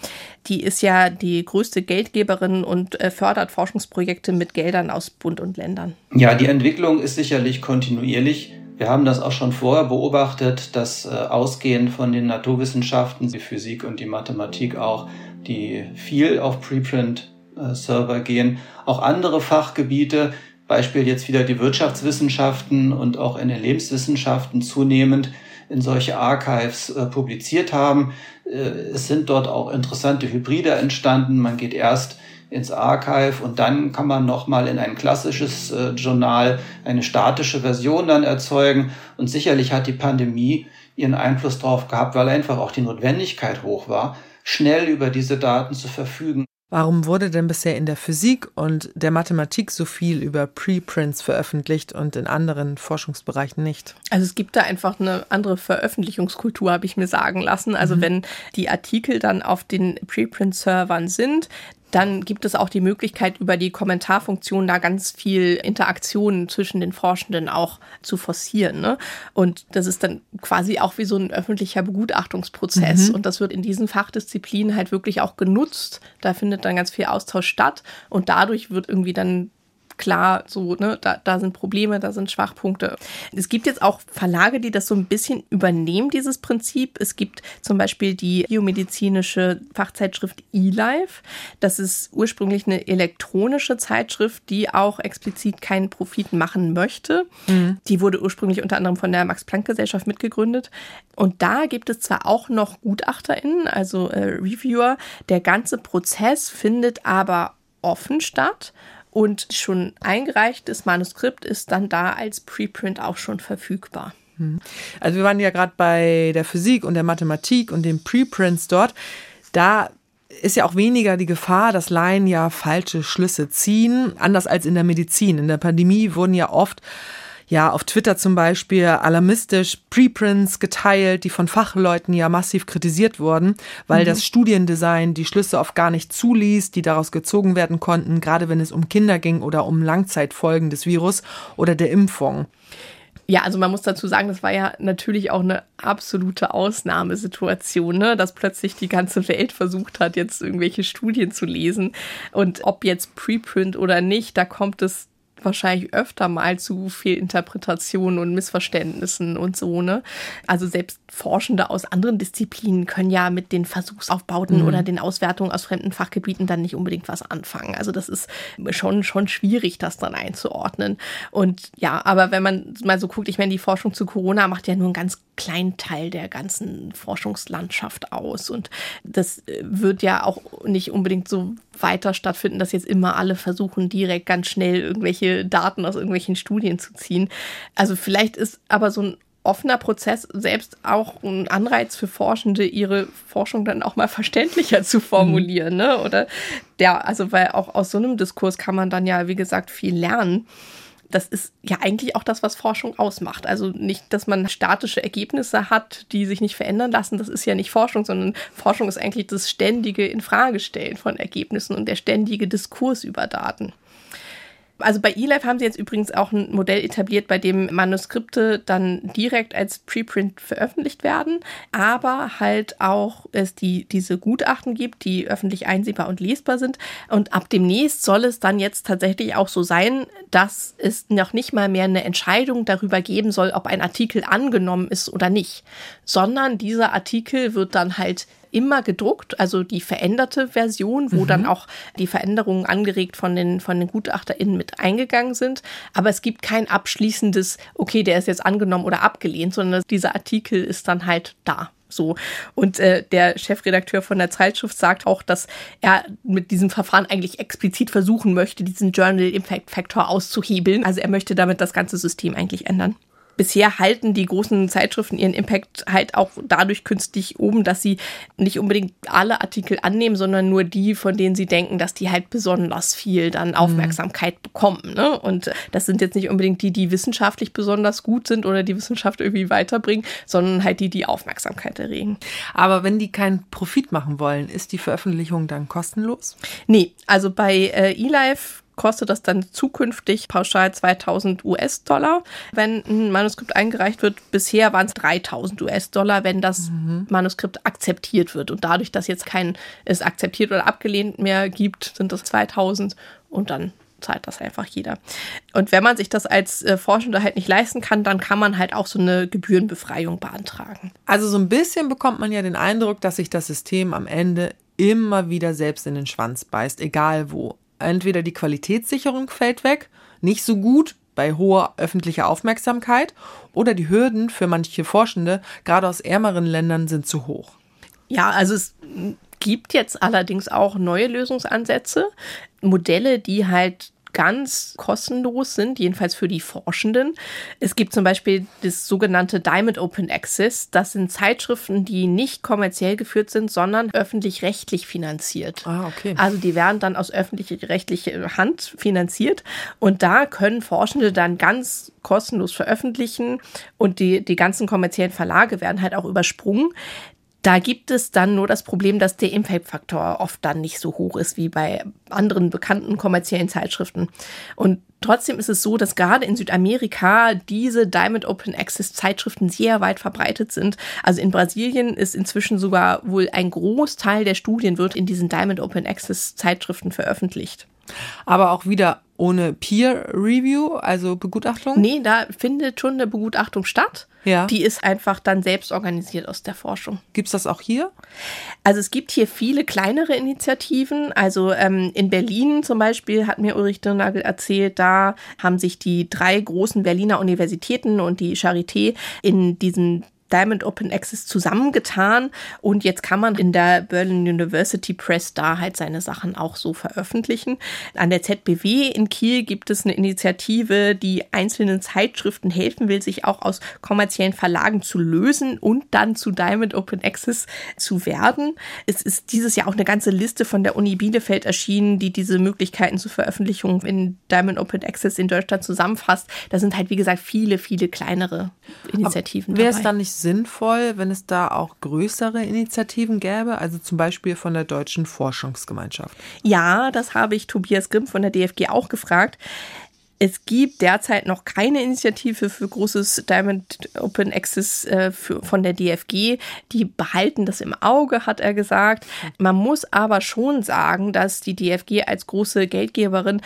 Die ist ja die größte Geldgeberin und äh, fördert Forschungsprojekte mit Geldern aus Bund und Ländern. Ja, die Entwicklung ist sicherlich kontinuierlich. Wir haben das auch schon vorher beobachtet, dass äh, ausgehend von den Naturwissenschaften, die Physik und die Mathematik auch, die viel auf Preprint Server gehen. Auch andere Fachgebiete, Beispiel jetzt wieder die Wirtschaftswissenschaften und auch in den Lebenswissenschaften zunehmend in solche Archives äh, publiziert haben. Äh, es sind dort auch interessante Hybride entstanden. Man geht erst ins Archive und dann kann man nochmal in ein klassisches äh, Journal eine statische Version dann erzeugen. Und sicherlich hat die Pandemie ihren Einfluss darauf gehabt, weil einfach auch die Notwendigkeit hoch war, schnell über diese Daten zu verfügen. Warum wurde denn bisher in der Physik und der Mathematik so viel über Preprints veröffentlicht und in anderen Forschungsbereichen nicht? Also es gibt da einfach eine andere Veröffentlichungskultur, habe ich mir sagen lassen. Also mhm. wenn die Artikel dann auf den Preprint-Servern sind, dann gibt es auch die Möglichkeit, über die Kommentarfunktion da ganz viel Interaktion zwischen den Forschenden auch zu forcieren. Ne? Und das ist dann quasi auch wie so ein öffentlicher Begutachtungsprozess. Mhm. Und das wird in diesen Fachdisziplinen halt wirklich auch genutzt. Da findet dann ganz viel Austausch statt. Und dadurch wird irgendwie dann klar, so, ne, da, da sind Probleme, da sind Schwachpunkte. Es gibt jetzt auch Verlage, die das so ein bisschen übernehmen, dieses Prinzip. Es gibt zum Beispiel die biomedizinische Fachzeitschrift eLife. Das ist ursprünglich eine elektronische Zeitschrift, die auch explizit keinen Profit machen möchte. Mhm. Die wurde ursprünglich unter anderem von der Max-Planck-Gesellschaft mitgegründet. Und da gibt es zwar auch noch GutachterInnen, also äh, Reviewer. Der ganze Prozess findet aber offen statt und schon eingereichtes Manuskript ist dann da als Preprint auch schon verfügbar. Hm. Also wir waren ja gerade bei der Physik und der Mathematik und den Preprints dort. Da ist ja auch weniger die Gefahr, dass Laien ja falsche Schlüsse ziehen, anders als in der Medizin. In der Pandemie wurden ja oft ja auf Twitter zum Beispiel alarmistisch Preprints geteilt, die von Fachleuten ja massiv kritisiert wurden, weil mhm. das Studiendesign die Schlüsse oft gar nicht zuließ, die daraus gezogen werden konnten, gerade wenn es um Kinder ging oder um Langzeitfolgen des Virus oder der Impfung. Ja, also man muss dazu sagen, das war ja natürlich auch eine absolute Ausnahmesituation, ne? dass plötzlich die ganze Welt versucht hat, jetzt irgendwelche Studien zu lesen. Und ob jetzt Preprint oder nicht, da kommt es wahrscheinlich öfter mal zu Fehlinterpretationen und Missverständnissen und so, ne? Also selbst Forschende aus anderen Disziplinen können ja mit den Versuchsaufbauten mhm. oder den Auswertungen aus fremden Fachgebieten dann nicht unbedingt was anfangen. Also das ist schon, schon schwierig, das dann einzuordnen. Und ja, aber wenn man mal so guckt, ich meine, die Forschung zu Corona macht ja nur einen ganz kleinen Teil der ganzen Forschungslandschaft aus. Und das wird ja auch nicht unbedingt so weiter stattfinden, dass jetzt immer alle versuchen, direkt ganz schnell irgendwelche Daten aus irgendwelchen Studien zu ziehen. Also vielleicht ist aber so ein offener Prozess selbst auch ein Anreiz für Forschende, ihre Forschung dann auch mal verständlicher zu formulieren, mhm. ne? Oder ja, also weil auch aus so einem Diskurs kann man dann ja, wie gesagt, viel lernen das ist ja eigentlich auch das, was Forschung ausmacht. Also nicht, dass man statische Ergebnisse hat, die sich nicht verändern lassen. Das ist ja nicht Forschung, sondern Forschung ist eigentlich das ständige Infragestellen von Ergebnissen und der ständige Diskurs über Daten. Also bei eLife haben sie jetzt übrigens auch ein Modell etabliert, bei dem Manuskripte dann direkt als Preprint veröffentlicht werden, aber halt auch es die, diese Gutachten gibt, die öffentlich einsehbar und lesbar sind. Und ab demnächst soll es dann jetzt tatsächlich auch so sein, dass es noch nicht mal mehr eine Entscheidung darüber geben soll, ob ein Artikel angenommen ist oder nicht, sondern dieser Artikel wird dann halt immer gedruckt, also die veränderte Version, wo mhm. dann auch die Veränderungen angeregt von den, von den GutachterInnen mit eingegangen sind. Aber es gibt kein abschließendes, okay, der ist jetzt angenommen oder abgelehnt, sondern dieser Artikel ist dann halt da. So. Und äh, der Chefredakteur von der Zeitschrift sagt auch, dass er mit diesem Verfahren eigentlich explizit versuchen möchte, diesen Journal Impact Factor auszuhebeln. Also er möchte damit das ganze System eigentlich ändern bisher halten die großen Zeitschriften ihren Impact halt auch dadurch künstlich oben, dass sie nicht unbedingt alle Artikel annehmen, sondern nur die, von denen sie denken, dass die halt besonders viel dann mhm. Aufmerksamkeit mhm. bekommen. Ne? Und das sind jetzt nicht unbedingt die, die wissenschaftlich besonders gut sind oder die Wissenschaft irgendwie weiterbringen, sondern halt die, die Aufmerksamkeit erregen. Aber wenn die keinen Profit machen wollen, ist die Veröffentlichung dann kostenlos? Nee, also bei äh, eLife kostet das dann zukünftig pauschal 2000 US-Dollar, wenn ein Manuskript eingereicht wird. Bisher waren es 3000 US-Dollar, wenn das mhm. Manuskript akzeptiert wird. Und dadurch, dass jetzt kein es akzeptiert oder abgelehnt mehr gibt, sind das 2000 und dann zahlt das einfach jeder. Und wenn man sich das als äh, Forschender halt nicht leisten kann, dann kann man halt auch so eine Gebührenbefreiung beantragen. Also so ein bisschen bekommt man ja den Eindruck, dass sich das System am Ende immer wieder selbst in den Schwanz beißt, egal wo. Entweder die Qualitätssicherung fällt weg, nicht so gut bei hoher öffentlicher Aufmerksamkeit, oder die Hürden für manche Forschende, gerade aus ärmeren Ländern, sind zu hoch. Ja, also es gibt jetzt allerdings auch neue Lösungsansätze, Modelle, die halt ganz kostenlos sind, jedenfalls für die Forschenden. Es gibt zum Beispiel das sogenannte Diamond Open Access. Das sind Zeitschriften, die nicht kommerziell geführt sind, sondern öffentlich-rechtlich finanziert. Ah, okay. Also die werden dann aus öffentlich-rechtlicher Hand finanziert und da können Forschende dann ganz kostenlos veröffentlichen und die, die ganzen kommerziellen Verlage werden halt auch übersprungen. Da gibt es dann nur das Problem, dass der Impact-Faktor oft dann nicht so hoch ist wie bei anderen bekannten kommerziellen Zeitschriften. Und trotzdem ist es so, dass gerade in Südamerika diese Diamond Open Access Zeitschriften sehr weit verbreitet sind. Also in Brasilien ist inzwischen sogar wohl ein Großteil der Studien wird in diesen Diamond Open Access Zeitschriften veröffentlicht. Aber auch wieder ohne Peer Review, also Begutachtung? Nee, da findet schon eine Begutachtung statt. Ja. Die ist einfach dann selbst organisiert aus der Forschung. Gibt es das auch hier? Also es gibt hier viele kleinere Initiativen. Also ähm, in Berlin zum Beispiel hat mir Ulrich Dirnagel erzählt, da haben sich die drei großen Berliner Universitäten und die Charité in diesen Diamond Open Access zusammengetan und jetzt kann man in der Berlin University Press da halt seine Sachen auch so veröffentlichen. An der ZBW in Kiel gibt es eine Initiative, die einzelnen Zeitschriften helfen will, sich auch aus kommerziellen Verlagen zu lösen und dann zu Diamond Open Access zu werden. Es ist dieses Jahr auch eine ganze Liste von der Uni Bielefeld erschienen, die diese Möglichkeiten zur Veröffentlichung in Diamond Open Access in Deutschland zusammenfasst. Da sind halt, wie gesagt, viele, viele kleinere Initiativen. Wäre es dann nicht sinnvoll, wenn es da auch größere Initiativen gäbe, also zum Beispiel von der Deutschen Forschungsgemeinschaft? Ja, das habe ich Tobias Grimm von der DFG auch gefragt. Es gibt derzeit noch keine Initiative für großes Diamond Open Access äh, für, von der DFG. Die behalten das im Auge, hat er gesagt. Man muss aber schon sagen, dass die DFG als große Geldgeberin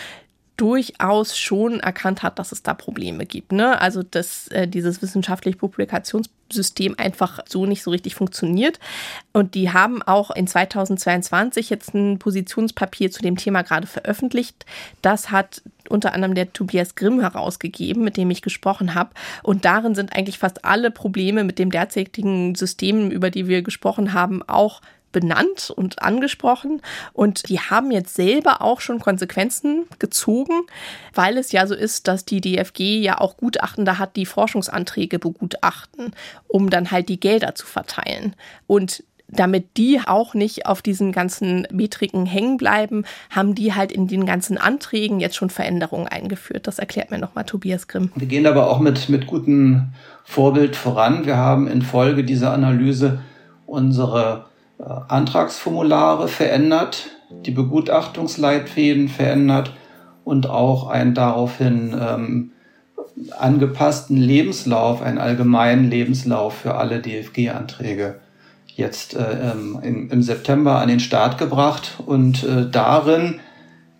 durchaus schon erkannt hat, dass es da Probleme gibt. Ne? Also dass äh, dieses wissenschaftliche Publikationssystem einfach so nicht so richtig funktioniert. Und die haben auch in 2022 jetzt ein Positionspapier zu dem Thema gerade veröffentlicht. Das hat unter anderem der Tobias Grimm herausgegeben, mit dem ich gesprochen habe. Und darin sind eigentlich fast alle Probleme mit dem derzeitigen System, über die wir gesprochen haben, auch benannt und angesprochen und die haben jetzt selber auch schon Konsequenzen gezogen, weil es ja so ist, dass die DFG ja auch Gutachtende hat, die Forschungsanträge begutachten, um dann halt die Gelder zu verteilen. Und damit die auch nicht auf diesen ganzen Metriken hängen bleiben, haben die halt in den ganzen Anträgen jetzt schon Veränderungen eingeführt. Das erklärt mir nochmal Tobias Grimm. Wir gehen aber auch mit, mit gutem Vorbild voran. Wir haben infolge dieser Analyse unsere Antragsformulare verändert, die Begutachtungsleitfäden verändert und auch einen daraufhin ähm, angepassten Lebenslauf, einen allgemeinen Lebenslauf für alle DFG-Anträge jetzt äh, ähm, im, im, September an den Start gebracht. Und äh, darin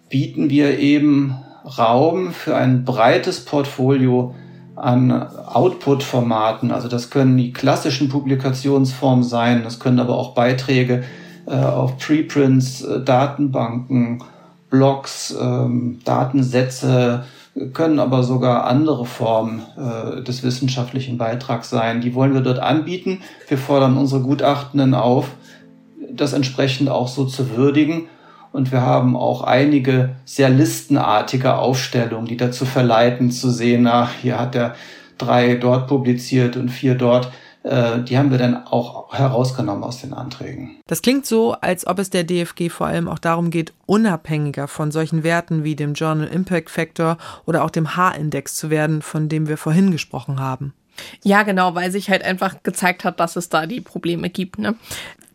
bieten wir eben Raum für ein breites Portfolio an Output-Formaten. Also das können die klassischen Publikationsformen sein, das können aber auch Beiträge äh, auf Preprints, äh, Datenbanken, Blogs, ähm, Datensätze, können aber sogar andere Formen äh, des wissenschaftlichen Beitrags sein. Die wollen wir dort anbieten. Wir fordern unsere Gutachtenden auf, das entsprechend auch so zu würdigen und wir haben auch einige sehr listenartige Aufstellungen, die dazu verleiten zu sehen, na, hier hat er drei dort publiziert und vier dort. Äh, die haben wir dann auch herausgenommen aus den Anträgen. Das klingt so, als ob es der DFG vor allem auch darum geht, unabhängiger von solchen Werten wie dem Journal Impact Factor oder auch dem H-Index zu werden, von dem wir vorhin gesprochen haben. Ja, genau, weil sich halt einfach gezeigt hat, dass es da die Probleme gibt. Ne?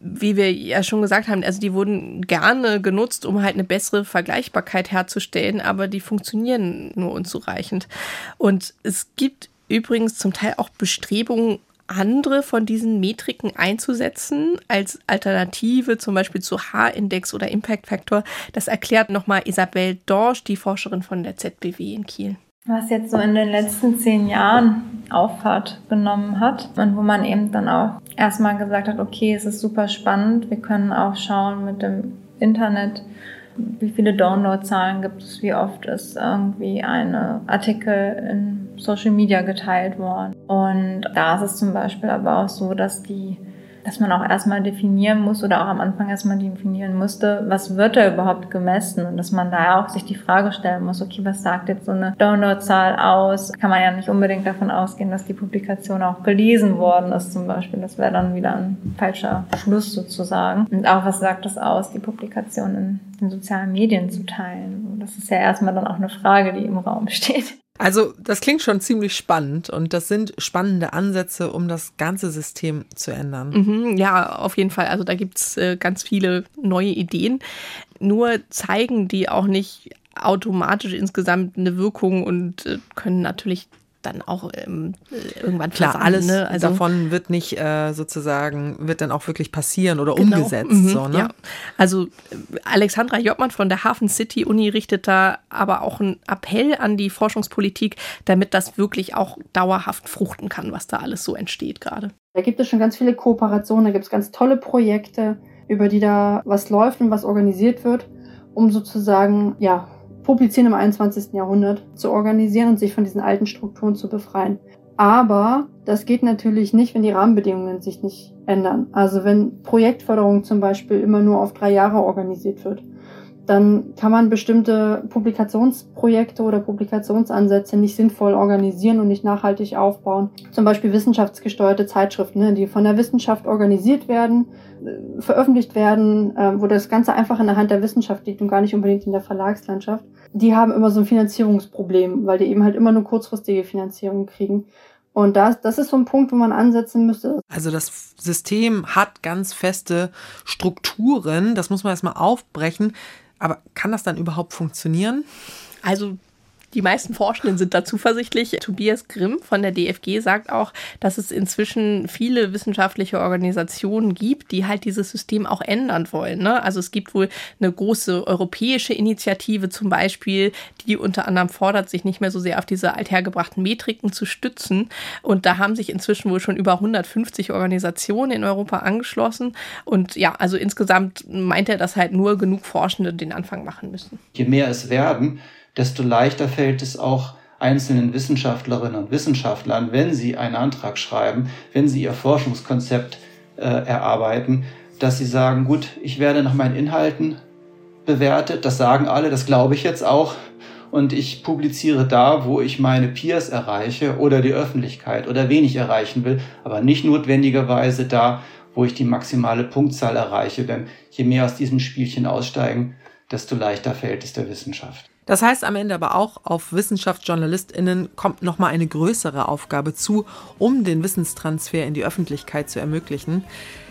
Wie wir ja schon gesagt haben, also die wurden gerne genutzt, um halt eine bessere Vergleichbarkeit herzustellen, aber die funktionieren nur unzureichend. Und es gibt übrigens zum Teil auch Bestrebungen, andere von diesen Metriken einzusetzen als Alternative zum Beispiel zu H-Index oder Impact Factor. Das erklärt nochmal Isabel Dorsch, die Forscherin von der ZBW in Kiel. Was jetzt so in den letzten zehn Jahren Auffahrt genommen hat und wo man eben dann auch erstmal gesagt hat, okay, es ist super spannend, wir können auch schauen mit dem Internet, wie viele Downloadzahlen gibt es, wie oft ist irgendwie eine Artikel in Social Media geteilt worden. Und da ist es zum Beispiel aber auch so, dass die dass man auch erstmal definieren muss oder auch am Anfang erstmal definieren musste, was wird da überhaupt gemessen und dass man da auch sich die Frage stellen muss, okay, was sagt jetzt so eine Downloadzahl aus? Kann man ja nicht unbedingt davon ausgehen, dass die Publikation auch gelesen worden ist zum Beispiel. Das wäre dann wieder ein falscher Schluss sozusagen. Und auch was sagt es aus, die Publikation in den sozialen Medien zu teilen? Das ist ja erstmal dann auch eine Frage, die im Raum steht. Also das klingt schon ziemlich spannend und das sind spannende Ansätze, um das ganze System zu ändern. Mhm, ja, auf jeden Fall. Also da gibt's äh, ganz viele neue Ideen. Nur zeigen die auch nicht automatisch insgesamt eine Wirkung und äh, können natürlich dann auch ähm, irgendwann klar alles ne? also, davon wird nicht äh, sozusagen wird dann auch wirklich passieren oder genau. umgesetzt mhm, so, ne? ja. also äh, Alexandra Jottmann von der Hafen City Uni richtet da aber auch einen Appell an die Forschungspolitik damit das wirklich auch dauerhaft fruchten kann was da alles so entsteht gerade da gibt es schon ganz viele Kooperationen da gibt es ganz tolle Projekte über die da was läuft und was organisiert wird um sozusagen ja Publizieren im 21. Jahrhundert zu organisieren und sich von diesen alten Strukturen zu befreien. Aber das geht natürlich nicht, wenn die Rahmenbedingungen sich nicht ändern. Also wenn Projektförderung zum Beispiel immer nur auf drei Jahre organisiert wird dann kann man bestimmte Publikationsprojekte oder Publikationsansätze nicht sinnvoll organisieren und nicht nachhaltig aufbauen. Zum Beispiel wissenschaftsgesteuerte Zeitschriften, ne, die von der Wissenschaft organisiert werden, äh, veröffentlicht werden, äh, wo das Ganze einfach in der Hand der Wissenschaft liegt und gar nicht unbedingt in der Verlagslandschaft. Die haben immer so ein Finanzierungsproblem, weil die eben halt immer nur kurzfristige Finanzierung kriegen. Und das, das ist so ein Punkt, wo man ansetzen müsste. Also das System hat ganz feste Strukturen, das muss man erstmal aufbrechen. Aber kann das dann überhaupt funktionieren? Also die meisten Forschenden sind da zuversichtlich. Tobias Grimm von der DFG sagt auch, dass es inzwischen viele wissenschaftliche Organisationen gibt, die halt dieses System auch ändern wollen. Ne? Also es gibt wohl eine große europäische Initiative zum Beispiel, die unter anderem fordert, sich nicht mehr so sehr auf diese althergebrachten Metriken zu stützen. Und da haben sich inzwischen wohl schon über 150 Organisationen in Europa angeschlossen. Und ja, also insgesamt meint er, dass halt nur genug Forschende den Anfang machen müssen. Je mehr es werden, desto leichter fällt es auch einzelnen Wissenschaftlerinnen und Wissenschaftlern, wenn sie einen Antrag schreiben, wenn sie ihr Forschungskonzept äh, erarbeiten, dass sie sagen, gut, ich werde nach meinen Inhalten bewertet, das sagen alle, das glaube ich jetzt auch, und ich publiziere da, wo ich meine Peers erreiche oder die Öffentlichkeit oder wenig erreichen will, aber nicht notwendigerweise da, wo ich die maximale Punktzahl erreiche, denn je mehr aus diesem Spielchen aussteigen, desto leichter fällt es der Wissenschaft. Das heißt am Ende aber auch, auf WissenschaftsjournalistInnen kommt nochmal eine größere Aufgabe zu, um den Wissenstransfer in die Öffentlichkeit zu ermöglichen.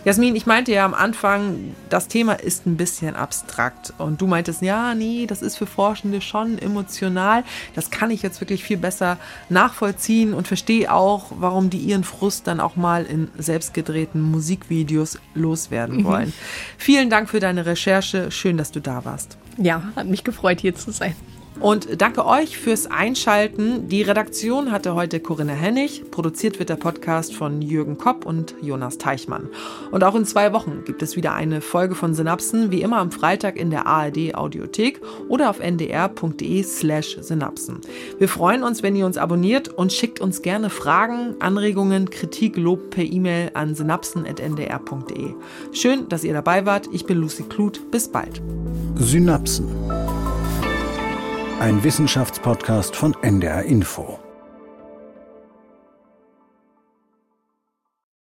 Jasmin, ich meinte ja am Anfang, das Thema ist ein bisschen abstrakt. Und du meintest, ja, nee, das ist für Forschende schon emotional. Das kann ich jetzt wirklich viel besser nachvollziehen und verstehe auch, warum die ihren Frust dann auch mal in selbstgedrehten Musikvideos loswerden mhm. wollen. Mhm. Vielen Dank für deine Recherche. Schön, dass du da warst. Ja, hat mich gefreut, hier zu sein. Und danke euch fürs Einschalten. Die Redaktion hatte heute Corinna Hennig. Produziert wird der Podcast von Jürgen Kopp und Jonas Teichmann. Und auch in zwei Wochen gibt es wieder eine Folge von Synapsen, wie immer am Freitag in der ARD Audiothek oder auf ndr.de slash Synapsen. Wir freuen uns, wenn ihr uns abonniert und schickt uns gerne Fragen, Anregungen, Kritik, Lob per E-Mail an synapsen.ndr.de. Schön, dass ihr dabei wart. Ich bin Lucy Kluth. Bis bald. Synapsen ein Wissenschaftspodcast von NDR Info.